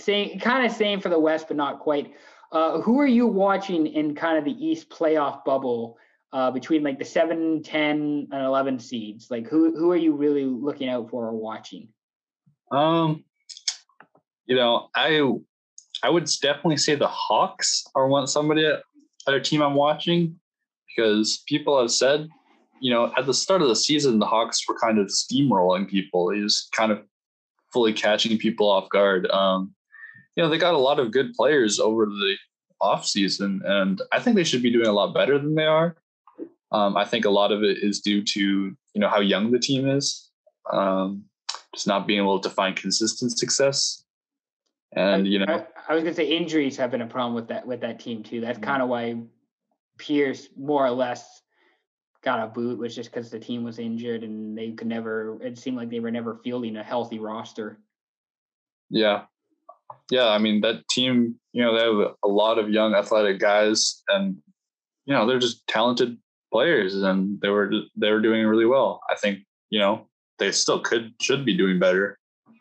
Same, kind of same for the West, but not quite. Uh, who are you watching in kind of the East playoff bubble uh, between like the 7, 10, and 11 seeds? Like who who are you really looking out for or watching? Um, you know, I I would definitely say the Hawks are one somebody other team I'm watching because people have said, you know, at the start of the season, the Hawks were kind of steamrolling people. He's kind of fully catching people off guard. Um, you know, they got a lot of good players over the off season, and I think they should be doing a lot better than they are. Um, I think a lot of it is due to you know how young the team is, um, just not being able to find consistent success. And you know, I, I, was gonna say injuries have been a problem with that with that team too. That's mm-hmm. kind of why Pierce more or less got a boot was just because the team was injured and they could never. It seemed like they were never fielding a healthy roster. Yeah, yeah. I mean that team. You know, they have a lot of young athletic guys, and you know they're just talented players and they were they were doing really well. I think you know they still could should be doing better.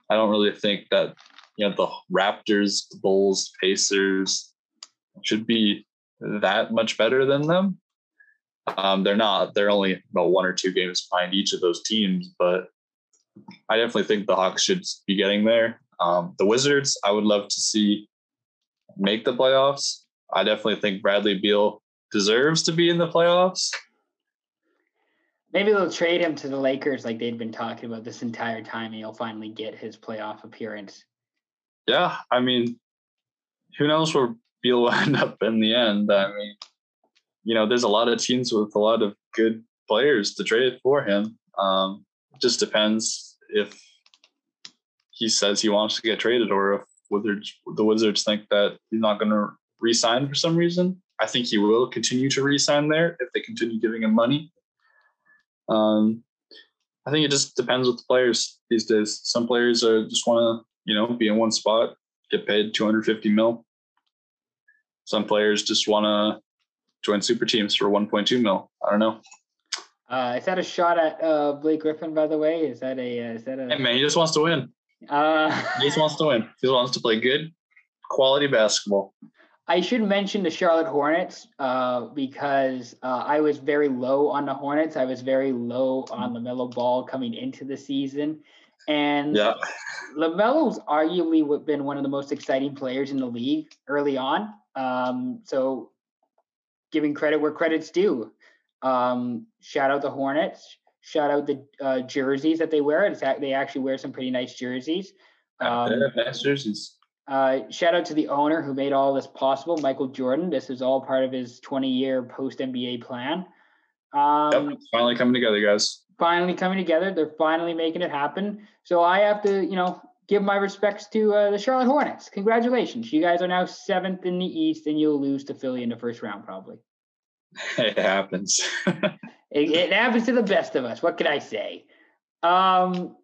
I don't really think that you know the Raptors, the Bulls, Pacers should be that much better than them. Um, they're not. They're only about one or two games behind each of those teams, but I definitely think the Hawks should be getting there. Um, the Wizards, I would love to see make the playoffs. I definitely think Bradley Beal deserves to be in the playoffs. Maybe they'll trade him to the Lakers like they'd been talking about this entire time, and he'll finally get his playoff appearance. Yeah, I mean, who knows where Beal will end up in the end? I mean, you know, there's a lot of teams with a lot of good players to trade for him. Um, just depends if he says he wants to get traded or if Wizards, the Wizards think that he's not going to re-sign for some reason. I think he will continue to re-sign there if they continue giving him money. Um, I think it just depends with the players these days. Some players are just want to, you know, be in one spot, get paid 250 mil. Some players just want to join super teams for 1.2 mil. I don't know. Uh, is that a shot at uh, Blake Griffin? By the way, is that a uh, is that a? Hey man, he just wants to win. Uh, he just wants to win. He wants to play good, quality basketball. I should mention the Charlotte Hornets uh, because uh, I was very low on the Hornets. I was very low on LaMelo Ball coming into the season. And Yeah. LaMelo's arguably been one of the most exciting players in the league early on. Um, so giving credit where credit's due. Um, shout out the Hornets. Shout out the uh, jerseys that they wear. It's, they actually wear some pretty nice jerseys. Um, nice jerseys. Uh, shout out to the owner who made all this possible, Michael Jordan. This is all part of his 20 year post NBA plan. Um, Yep, finally coming together, guys. Finally coming together. They're finally making it happen. So I have to, you know, give my respects to uh, the Charlotte Hornets. Congratulations. You guys are now seventh in the East and you'll lose to Philly in the first round, probably. It happens. It, it happens to the best of us. What can I say? Um,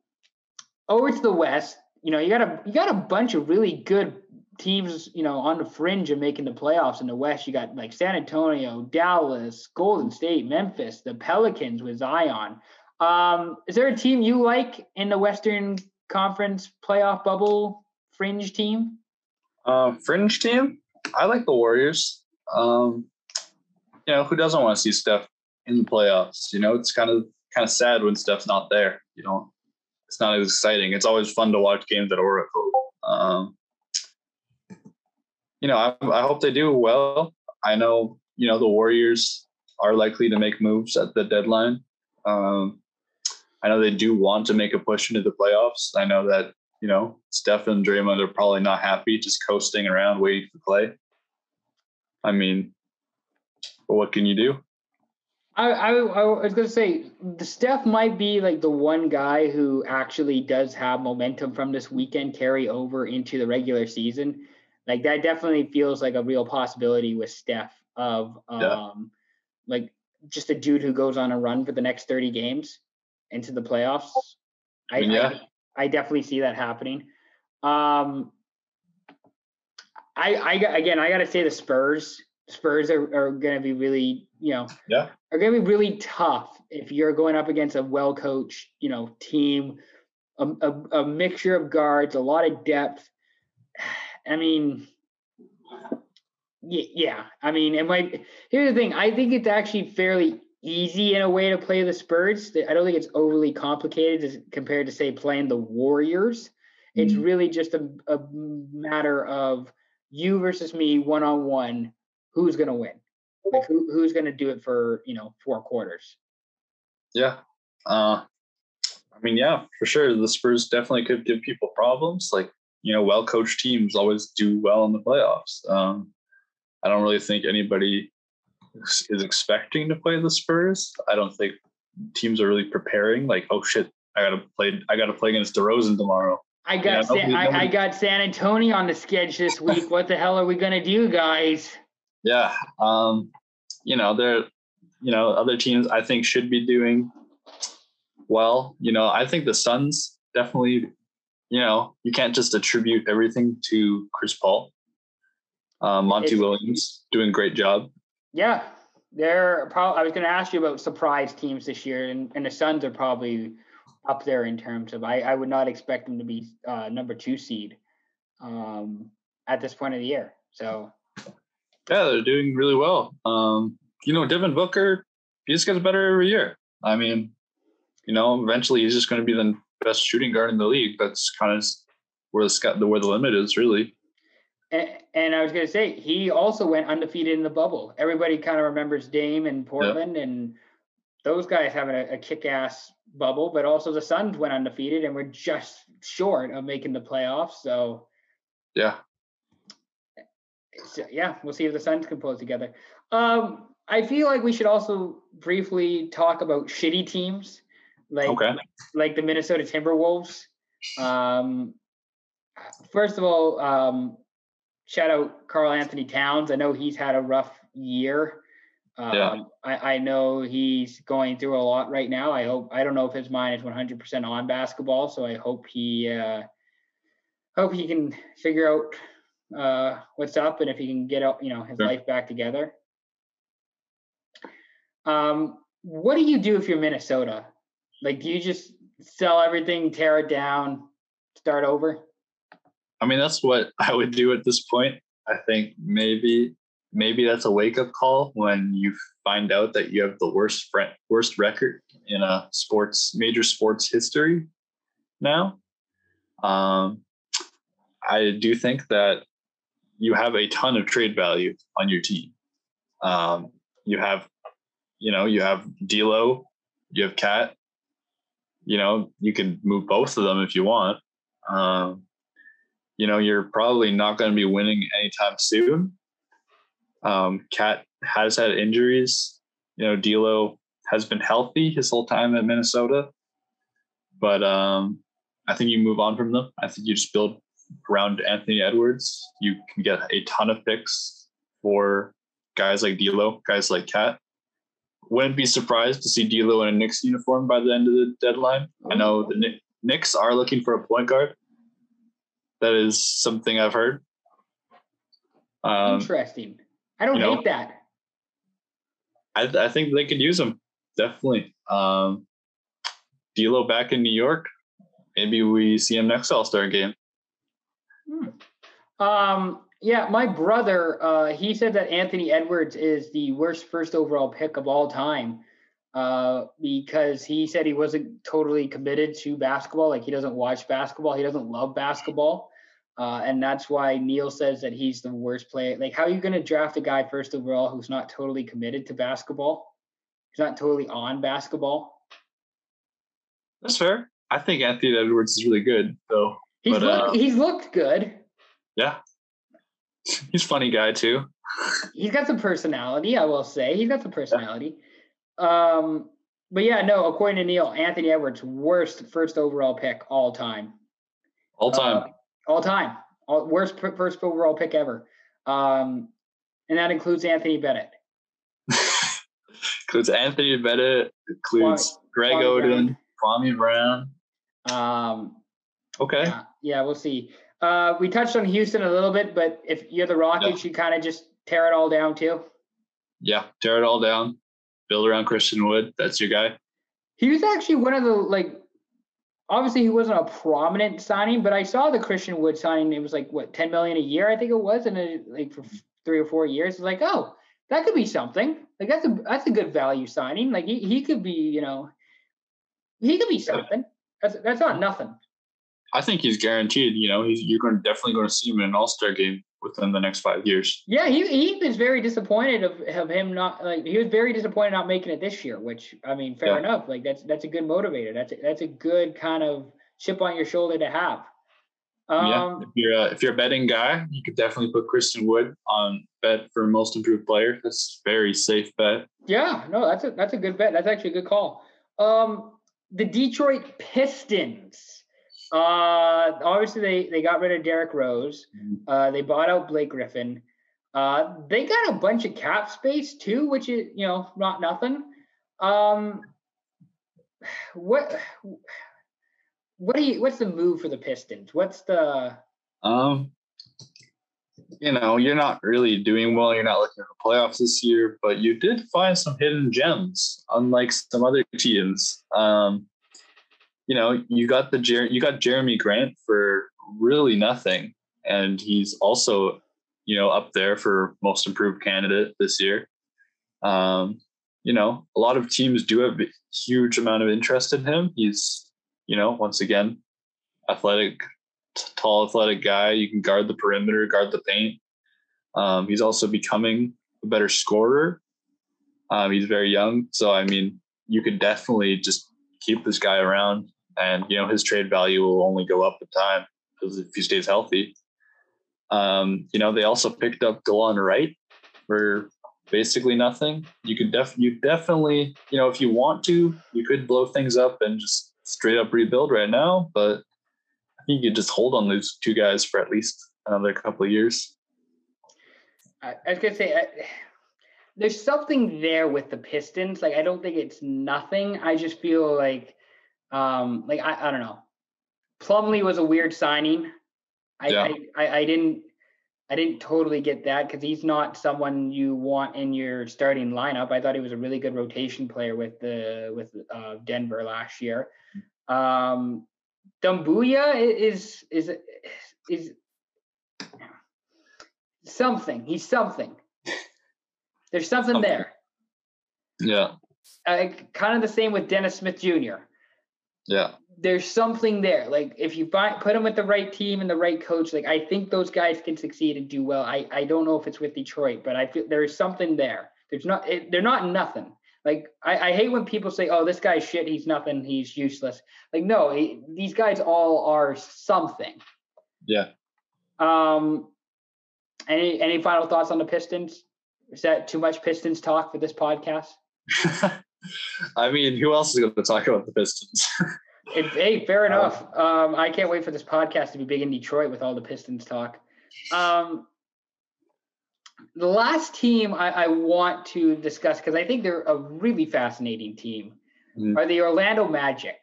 over to the West, you know, you got a you got a bunch of really good teams, you know, on the fringe of making the playoffs in the West. You got like San Antonio, Dallas, Golden State, Memphis, the Pelicans with Zion. Um, is there a team you like in the Western Conference playoff bubble fringe team? Um, fringe team. I like the Warriors. Um, you know, who doesn't want to see Steph in the playoffs? You know, it's kind of kind of sad when Steph's not there. You know, it's not as exciting. It's always fun to watch games at Oracle. Um, you know, I, I hope they do well. I know, you know, the Warriors are likely to make moves at the deadline. Um, I know they do want to make a push into the playoffs. I know that you know, Steph and Draymond are probably not happy just coasting around waiting for play. I mean, what can you do? I, I, I was gonna say Steph might be like the one guy who actually does have momentum from this weekend carry over into the regular season. Like that definitely feels like a real possibility with Steph of um Yeah. like just a dude who goes on a run for the next 30 games into the playoffs. I, I yeah. I, I definitely see that happening. Um I, I again I gotta say the Spurs. Spurs are, are gonna be really, you know, Yeah. are going to be really tough if you're going up against a well-coached, you know, team, a, a, a mixture of guards, a lot of depth. I mean, yeah, I mean, it might. Here's the thing: I think it's actually fairly easy in a way to play the Spurs. I don't think it's overly complicated as compared to say playing the Warriors. It's Mhm. really just a, a matter of you versus me, one on one. Who's going to win? Like who who's going to do it for you know four quarters? Yeah. Uh, I mean, yeah, for sure. The Spurs definitely could give people problems. Like, you know, well coached teams always do well in the playoffs. Um, I don't really think anybody is expecting to play the Spurs. I don't think teams are really preparing. Like, oh shit, I gotta play. I gotta play against DeRozan tomorrow. I got Yeah, San, nobody- I, I nobody- got San Antonio on the sketch this week. what the hell are we gonna do, guys? Yeah. Um, you know, there, you know, other teams I think should be doing well. You know, I think the Suns definitely, you know, you can't just attribute everything to Chris Paul. Uh, Monty It's- Williams doing great job. Yeah, they're probably. I was gonna ask you about surprise teams this year, and, and the Suns are probably up there in terms of. I, I would not expect them to be uh, number two seed um, at this point of the year. So Yeah, they're doing really well. Um, you know, Devin Booker, he just gets better every year. I mean, you know, eventually he's just going to be the best shooting guard in the league. That's kind of where the where the limit is, really. And, and I was going to say, he also went undefeated in the bubble. Everybody kind of remembers Dame in Portland, and those guys having a, a kick ass bubble, but also the Suns went undefeated and were just short of making the playoffs. So, Yeah. So yeah, we'll see if the Suns can pull it together. Um, I feel like we should also briefly talk about shitty teams, like Okay. like the Minnesota Timberwolves. Um, first of all, um, shout out Karl-Anthony Towns. I know he's had a rough year. Um, Yeah. I, I know he's going through a lot right now. I hope I don't know if his mind is 100% on basketball, so I hope he uh, hope he can figure out uh, what's up and if he can get out, you know, his Sure. life back together. Um, what do you do if you're Minnesota? Like, do you just sell everything, tear it down, start over? I mean, that's what I would do at this point. I think maybe maybe that's a wake up call when you find out that you have the worst friend, worst record in a sports major sports history now. Um, I do think that you have a ton of trade value on your team. Um, you have, you know, you have D'Lo, you have KAT. You know, you can move both of them if you want. Um, you know, you're probably not going to be winning anytime soon. Um, KAT has had injuries. You know, D'Lo has been healthy his whole time at Minnesota, but um, I think you move on from them. I think you just build around Anthony Edwards. You can get a ton of picks for guys like D'Lo, guys like KAT. Wouldn't be surprised to see D'Lo in a Knicks uniform by the end of the deadline. I know the Knicks are looking for a point guard. That is something I've heard. Um, Interesting. I don't hate know, that. I, I think they could use him definitely. Um, D'Lo back in New York. Maybe we see him next All Star game. Um, yeah, my brother, uh, he said that Anthony Edwards is the worst first overall pick of all time uh, because he said he wasn't totally committed to basketball. Like he doesn't watch basketball, he doesn't love basketball. Uh, and that's why Neil says that he's the worst player. Like, how are you going to draft a guy first overall who's not totally committed to basketball? He's not totally on basketball. That's fair. I think Anthony Edwards is really good, though. He's but, looked, uh, he's looked good. Yeah, he's funny guy too. he's got some personality, I will say. He's got some personality. Um, but yeah, no. According to Neil, Anthony Edwards worst first overall pick all time. All time. Uh, all time. All, worst first overall pick ever. Um, and that includes Anthony Bennett. includes Anthony Bennett. Includes Kwame, Greg Kwame Oden, Kwame Brown. Um, okay. Yeah, yeah, we'll see. Uh, we touched on Houston a little bit, but if you're the Rockets, yeah. you kind of just tear it all down too. Yeah, tear it all down. Build around Christian Wood. That's your guy. He was actually one of the like obviously he wasn't a prominent signing, but I saw the Christian Wood signing. It was like what 10 million a year, I think it was, and it, like for three or four years. It's like, oh, that could be something. Like that's a that's a good value signing. Like he, he could be, you know, he could be something. That's that's not nothing. I think he's guaranteed. You know, he's you're going to definitely going to see him in an All Star game within the next five years. Yeah, he he was very disappointed of, of him not like he was very disappointed not making it this year. Which I mean, fair yeah. enough. Like that's that's a good motivator. That's a, that's a good kind of chip on your shoulder to have. Um, yeah, if you're a, if you're a betting guy, you could definitely put Christian Wood on bet for most improved player. That's very safe bet. Yeah, no, that's a that's a good bet. That's actually a good call. Um, the Detroit Pistons uh, obviously they they got rid of Derrick Rose. Mm-hmm. Uh, they bought out Blake Griffin. Uh, they got a bunch of cap space too, which is you know not nothing. Um, what what do you what's the move for the Pistons? What's the um you know, you're not really doing well. You're not looking for playoffs this year, but you did find some hidden gems, unlike some other teams. Um, you know, you got the Jer- you got Jerami Grant for really nothing, and he's also, you know, up there for most improved candidate this year. Um, you know, a lot of teams do have a huge amount of interest in him. He's, you know, once again, athletic, t- tall, athletic guy. You can guard the perimeter, guard the paint. Um, he's also becoming a better scorer. Um, he's very young, so I mean, you could definitely just keep this guy around and you know his trade value will only go up with time if he stays healthy. Um, you know, they also picked up Delon Wright for basically nothing. You could def you definitely, you know, if you want to, you could blow things up and just straight up rebuild right now, but I think you could just hold on those two guys for at least another couple of years. I, I was gonna say I, there's something there with the Pistons. Like I don't think it's nothing. I just feel like um, like I, I don't know. Plumlee was a weird signing. I, yeah. I, I, I didn't I didn't totally get that because he's not someone you want in your starting lineup. I thought he was a really good rotation player with the with uh, Denver last year. Um, Doumbouya is is is something. He's something. There's something, Something. there. Yeah. Uh, kind of the same with Dennis Smith Jr. Yeah. There's something there. Like if you find, put them with the right team and the right coach, like I think those guys can succeed and do well. I, I don't know if it's with Detroit, but I feel there's something there. There's not. It, they're not nothing. Like I, I hate when people say, "Oh, this guy's shit. He's nothing. He's useless." Like no, he, these guys all are something. Yeah. Um, any any final thoughts on the Pistons? Is that too much Pistons talk for this podcast? I mean, who else is going to talk about the Pistons? It, hey, fair enough. Um, I can't wait for this podcast to be big in Detroit with all the Pistons talk. Um, the last team I, I want to discuss because I think they're a really fascinating team Mhm. are the Orlando Magic.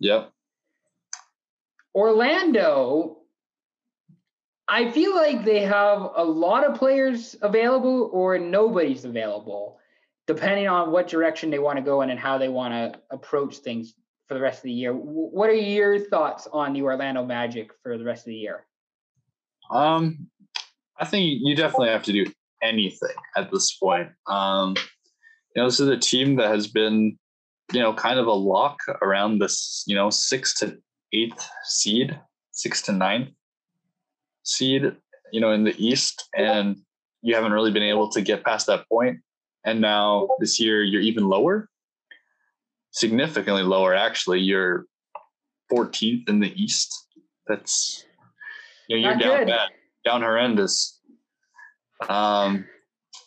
yep. Orlando, I feel like they have a lot of players available or nobody's available, depending on what direction they want to go in and how they want to approach things for the rest of the year. What are your thoughts on the Orlando Magic for the rest of the year? Um, I think you definitely have to do anything at this point. Um, you know, this is a team that has been, you know, kind of a lock around this, you know, six to eighth seed, six to ninth seed, you know, in the East, and you haven't really been able to get past that point. And now this year you're even lower, significantly lower actually. You're 14th in the East. That's you know, you're Not down good. bad, down horrendous. Um,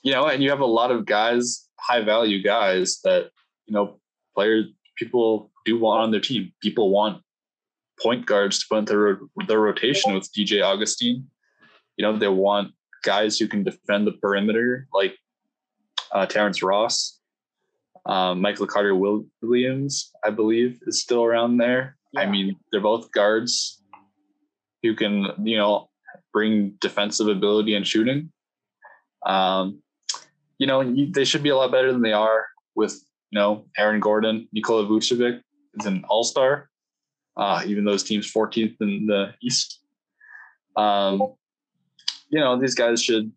you know, and you have a lot of guys, high value guys that you know players people do want on their team. People want point guards to put into their, their rotation with DJ Augustin. You know, they want guys who can defend the perimeter, like uh, Terrence Ross, um, Michael Carter Williams, I believe, is still around there. I mean, they're both guards who can, you know, bring defensive ability and shooting. Um, you know, they should be a lot better than they are with, you know, Aaron Gordon, Nikola Vucevic is an all-star, uh, even though his team's 14th in the East. Um, you know, these guys should,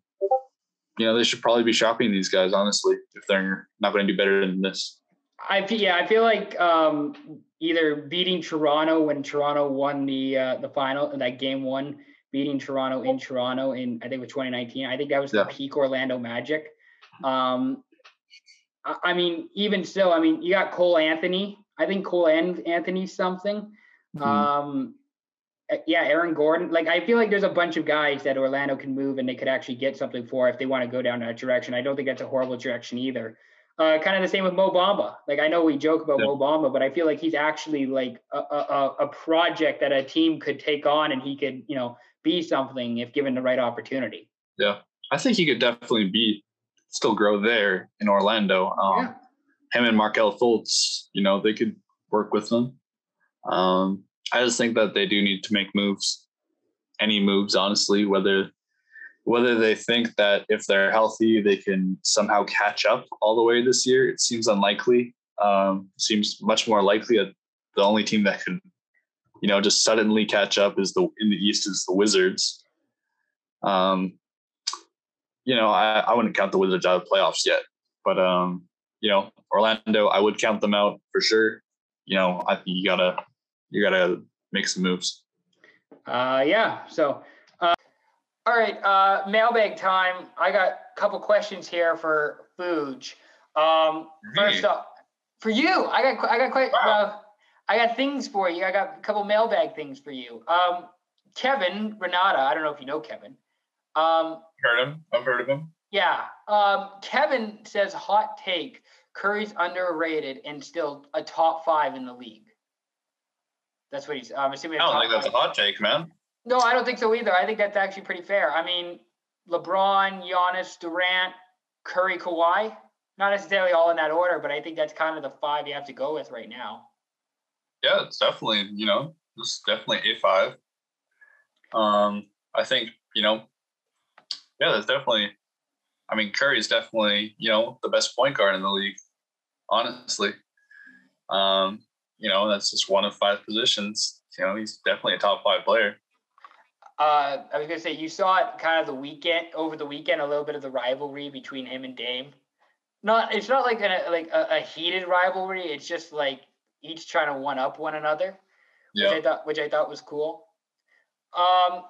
you know, they should probably be shopping these guys, honestly, if they're not going to do better than this. I feel yeah, I feel like um, either beating Toronto when Toronto won the uh, the final that game one, beating Toronto in Toronto in I think it was 2019. I think that was Yeah. the peak Orlando Magic. Um, I, I mean, even still, I mean, you got Cole Anthony. I think Cole An- Anthony's something. Mhm. Um, yeah, Aaron Gordon. Like I feel like there's a bunch of guys that Orlando can move and they could actually get something for if they want to go down that direction. I don't think that's a horrible direction either. Uh, kind of the same with Mo Bamba. Like I know we joke about Yeah. Mo Bamba, but I feel like he's actually like a, a, a- a project that a team could take on and he could, you know, be something if given the right opportunity. Yeah, I think he could definitely be still grow there in Orlando. Um, Yeah. Him and Markelle Fultz, you know, they could work with them. Um, I just think that they do need to make moves, any moves, honestly. Whether whether they think that if they're healthy, they can somehow catch up all the way this year, it seems unlikely. Um, seems much more likely that the only team that could, you know, just suddenly catch up is the in the East is the Wizards. Um, you know, I, I wouldn't count the Wizards out of playoffs yet, but um, you know, Orlando, I would count them out for sure. You know, I think you gotta you gotta make some moves. Uh, yeah. So, uh, all right. Uh, mailbag time. I got a couple questions here for Fuge. Um, first up, for you, I got I got quite. Wow. Uh, I got things for you. I got a couple mailbag things for you. Um, Kevin Renata. I don't know if you know Kevin. Um, Heard him? I've heard of him. yeah. Um, Kevin says hot take. Curry's underrated and still a top five in the league. That's what he's. I'm assuming. I don't think that's a hot take, man. No, I don't think so either. I think that's actually pretty fair. I mean, LeBron, Giannis, Durant, Curry, Kawhi, not necessarily all in that order, but I think that's kind of the five you have to go with right now. Yeah, it's definitely you know it's definitely a five. Um, I think you know, yeah, that's definitely. I mean, Curry is definitely you know the best point guard in the league, honestly. Um, you know, that's just one of five positions. You know, he's definitely a top five player. Uh, I was gonna say you saw it kind of the weekend over the weekend, a little bit of the rivalry between him and Dame. Not, it's not like a like a, a heated rivalry. It's just like each trying to one up one another, Yeah. which I thought which I thought was cool. Um,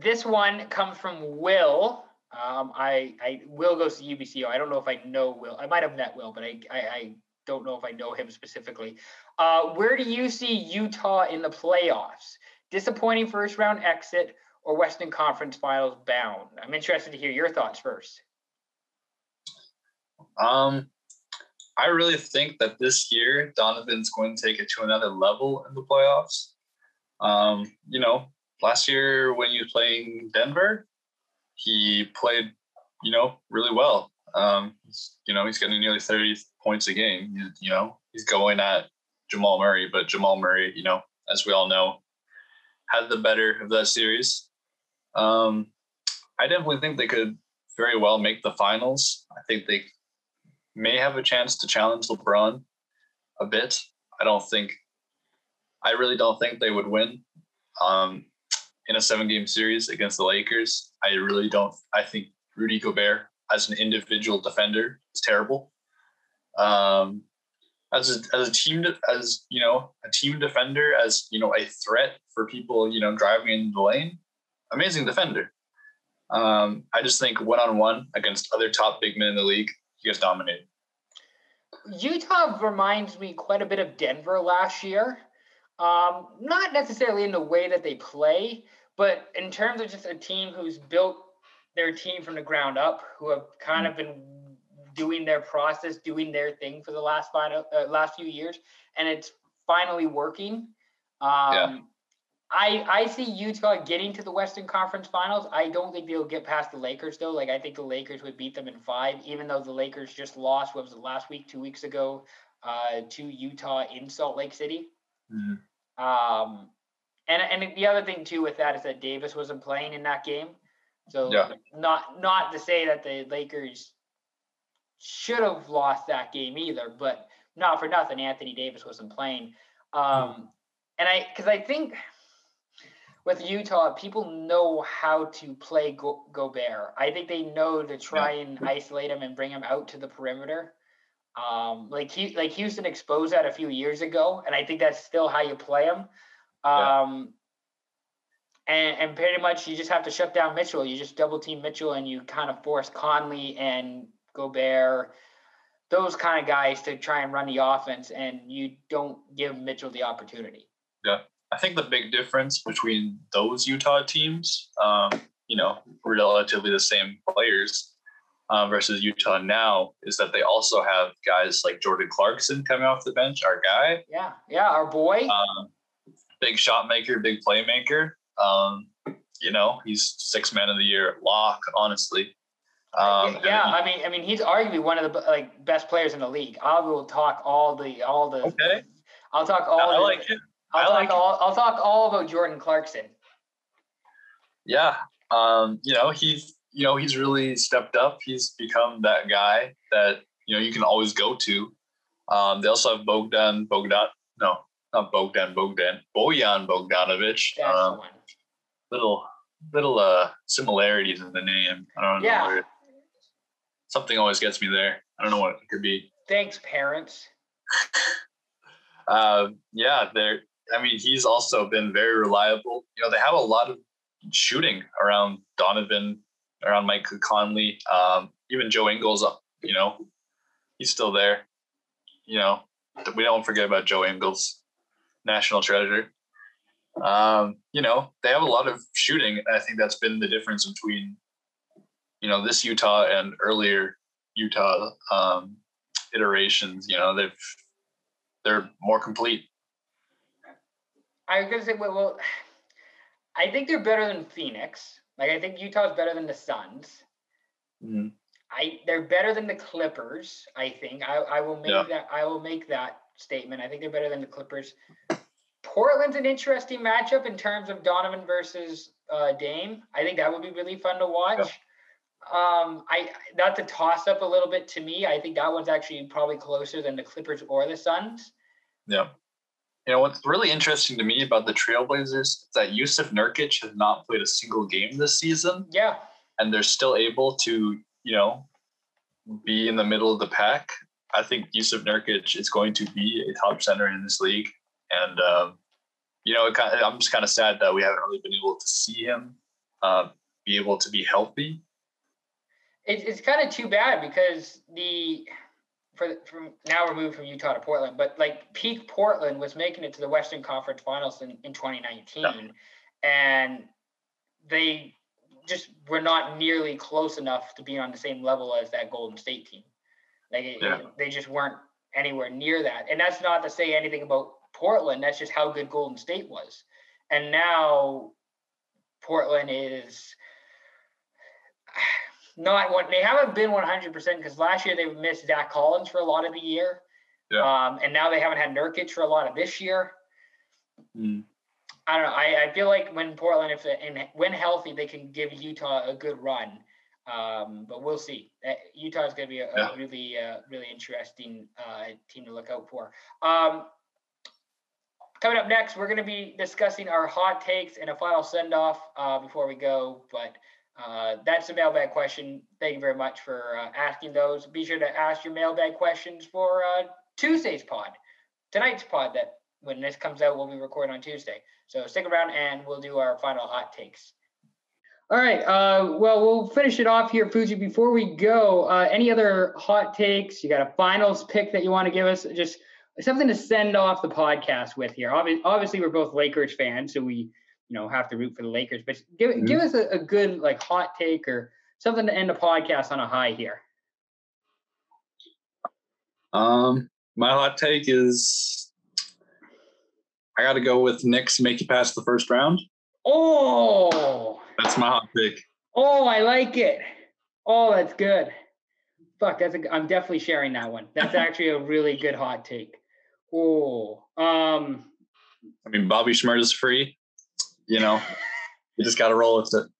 this one comes from Will. Um, I I Will goes to UBCO. I don't know if I know Will. I might have met Will, but I I, I don't know if I know him specifically. Uh, where do you see Utah in the playoffs? Disappointing first round exit or Western Conference Finals bound? I'm interested to hear your thoughts first. Um, I really think that this year Donovan's going to take it to another level in the playoffs. Um, you know, last year when he was playing Denver, he played, you know, really well. Um, you know, he's getting nearly 30 points a game. You, you know, he's going at Jamal Murray, but Jamal Murray, you know, as we all know, had the better of that series. Um, I definitely think they could very well make the finals. I think they may have a chance to challenge LeBron a bit. I don't think, I really don't think they would win um, in a seven game series against the Lakers. I really don't. I think Rudy Gobert as an individual defender is terrible. Um, as a, as a team, as you know, a team defender, as you know, a threat for people, you know, driving in the lane, amazing defender. Um, I just think one on one against other top big men in the league, he gets dominated. Utah reminds me quite a bit of Denver last year. Um, not necessarily in the way that they play, but in terms of just a team who's built their team from the ground up, who have kind of been doing their process, doing their thing for the last final, uh, last few years, and it's finally working. Um, Yeah. I I see Utah getting to the Western Conference Finals. I don't think they'll get past the Lakers though. Like I think the Lakers would beat them in five, even though the Lakers just lost. What was it last week, two weeks ago, uh, to Utah in Salt Lake City. Hmm. Um, and and the other thing too with that is that Davis wasn't playing in that game, so Yeah. not not to say that the Lakers should have lost that game either, but not for nothing, Anthony Davis wasn't playing. Um, and I because I think with Utah, people know how to play Go- Gobert. I think they know to try and isolate him and bring him out to the perimeter. Um, like he, like Houston exposed that a few years ago, and I think that's still how you play him. Yeah. Um, and and pretty much you just have to shut down Mitchell. You just double team Mitchell, and you kind of force Conley and Gobert, those kind of guys to try and run the offense, and you don't give Mitchell the opportunity. Yeah, I think the big difference between those Utah teams, um, you know, relatively the same players uh, versus Utah now, is that they also have guys like Jordan Clarkson coming off the bench, our guy, Yeah, yeah, our boy. um, big shot maker, big playmaker. Um, you know, he's six man of the year lock, honestly. Um, yeah, I mean, I mean, he's arguably one of the like best players in the league. I will talk all the all the. Okay. I'll talk all. I the, like it. I'll I talk like it. all. I'll talk all about Jordan Clarkson. Yeah. Um, you know, he's you know, he's really stepped up. He's become that guy that, you know, you can always go to. Um, they also have Bogdan Bogdan no, not Bogdan Bogdan, Bojan Bogdanovic. That's Um, the one. little little uh similarities in the name. I don't know. Yeah. Something always gets me there. I don't know what it could be. Thanks, parents. Uh, yeah, they're. I mean, he's also been very reliable. You know, they have a lot of shooting around Donovan, around Mike Conley, um, even Joe Ingles. You know, he's still there. You know, we don't forget about Joe Ingles, national treasure. Um, you know, they have a lot of shooting, I think that's been the difference between, you know, this Utah and earlier Utah um, iterations. You know, they've they're more complete. I was gonna say, well, well, I think they're better than Phoenix. Like, I think Utah's better than the Suns. I they're better than the Clippers. I think I, I will make Yeah. that I will make that statement. I think they're better than the Clippers. Portland's an interesting matchup in terms of Donovan versus uh, Dame. I think that would be really fun to watch. Um, I that's a toss up a little bit to me. I think that one's actually probably closer than the Clippers or the Suns. Yeah. you know what's really interesting to me about the Trailblazers is that Jusuf Nurkic has not played a single game this season. Yeah. And they're still able to, you know, be in the middle of the pack. I think Jusuf Nurkic is going to be a top center in this league. And um, you know, kind of, I'm just kind of sad that we haven't really been able to see him uh, be able to be healthy. It, it's kind of too bad because the for from now we're moving from Utah to Portland, but like peak Portland was making it to the Western Conference Finals in, in 2019, yeah. and they just were not nearly close enough to be on the same level as that Golden State team. Like yeah. they just weren't anywhere near that, and that's not to say anything about Portland. That's just how good Golden State was, and now Portland is not what they haven't been 100% because last year they missed Zach Collins for a lot of the year. Yeah. Um, and now they haven't had Nurkic for a lot of this year. Mm. I don't know. I, I feel like when Portland, if and when healthy, they can give Utah a good run. Um, but we'll see. Uh, Utah is going to be a, yeah. a really, uh, really interesting uh, team to look out for. Um, coming up next, we're going to be discussing our hot takes and a final send off uh, before we go. But uh, that's a mailbag question. Thank you very much for uh, asking those. Be sure to ask your mailbag questions for uh, Tuesday's pod, tonight's pod. That when this comes out, we'll be recording on Tuesday. So stick around, and we'll do our final hot takes. All right. Uh, well, we'll finish it off here, Fuji. Before we go, uh, any other hot takes? You got a finals pick that you want to give us? Just something to send off the podcast with here. Obviously, obviously we're both Lakers fans, so we you know have to root for the Lakers. But give mm-hmm. give us a, a, good like hot take or something to end the podcast on a high here. Um, my hot take is I got to go with Knicks make you past the first round. Oh, that's my hot take. Oh, I like it. Oh, that's good. Fuck, that's a, I'm definitely sharing that one. That's actually a really good hot take. Oh, um, I mean, Bobby Shmurda is free you know, you just got to roll with it.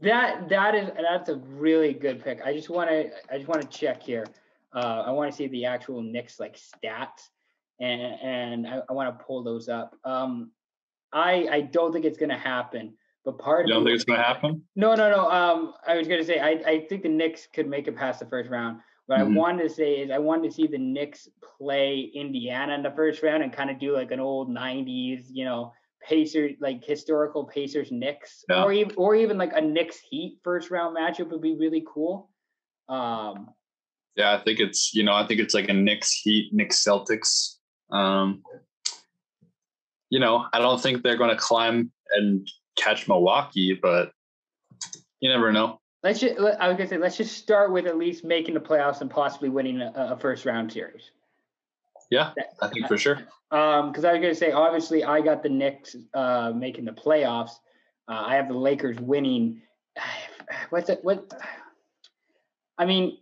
That that is that's a really good pick. I just want to I just want to check here. Uh, I want to see the actual Knicks like stats, and and I, I want to pull those up. Um, I I don't think it's gonna happen. But part you don't think it's gonna happen? No, no, no. Um, I was gonna say I, I think the Knicks could make it past the first round. What mm-hmm. I wanted to say is I wanted to see the Knicks play Indiana in the first round and kind of do like an old '90s, you know, Pacers, like historical Pacers Knicks, yeah. or even or even like a Knicks Heat first round matchup would be really cool. Um, yeah, I think it's you know I think it's like a Knicks Heat, Knicks Celtics. Um, you know, I don't think they're going to climb and catch Milwaukee, but you never know. Let's just, I was gonna say, let's just start with at least making the playoffs and possibly winning a, a first round series. Yeah, I think for sure. Um, because I was gonna say, obviously, I got the Knicks uh making the playoffs. Uh, I have the Lakers winning. What's it? What? I mean,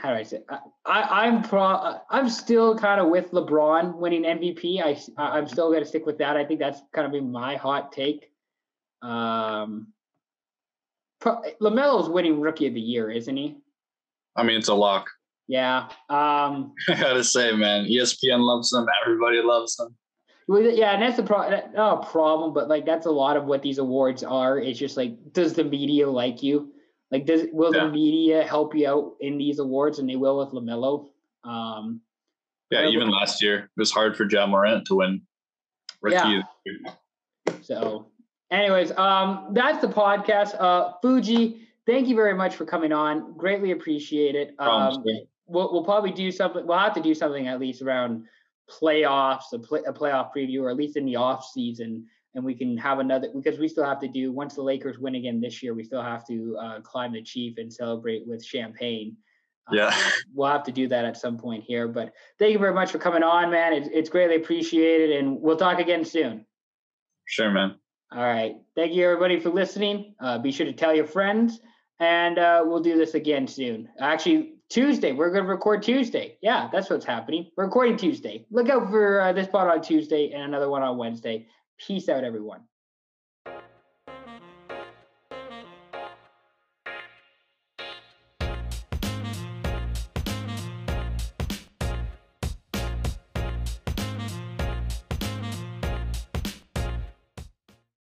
how do I say? I, I am pro. I'm still kind of with LeBron winning MVP. I I'm still gonna stick with that. I think that's kind of be my hot take. Um, pro, LaMelo's winning Rookie of the Year, isn't he? I mean, it's a lock. Yeah. Um, I gotta say, man, ESPN loves them. Everybody loves them. Well, yeah, and that's the problem. Not a problem, but like that's a lot of what these awards are. It's just like, does the media like you? Like, does will yeah. the media help you out in these awards? And they will with LaMelo. Um, yeah, even last year it was hard for Ja Morant to win. Rookie yeah. So, anyways, um, that's the podcast. Uh, Fuji, thank you very much for coming on. Greatly appreciate it. Um, we'll, we'll probably do something. We'll have to do something at least around playoffs, a, play, a playoff preview, or at least in the off season, and we can have another because we still have to do once the Lakers win again this year. We still have to uh, climb the Chief and celebrate with champagne. Uh, yeah, we'll have to do that at some point here. But thank you very much for coming on, man. It's, it's greatly appreciated, and we'll talk again soon. Sure, man. All right. Thank you, everybody, for listening. Uh, be sure to tell your friends, and uh, we'll do this again soon. Actually, Tuesday. We're going to record Tuesday. Yeah, that's what's happening. We're recording Tuesday. Look out for uh, this pod on Tuesday and another one on Wednesday. Peace out, everyone.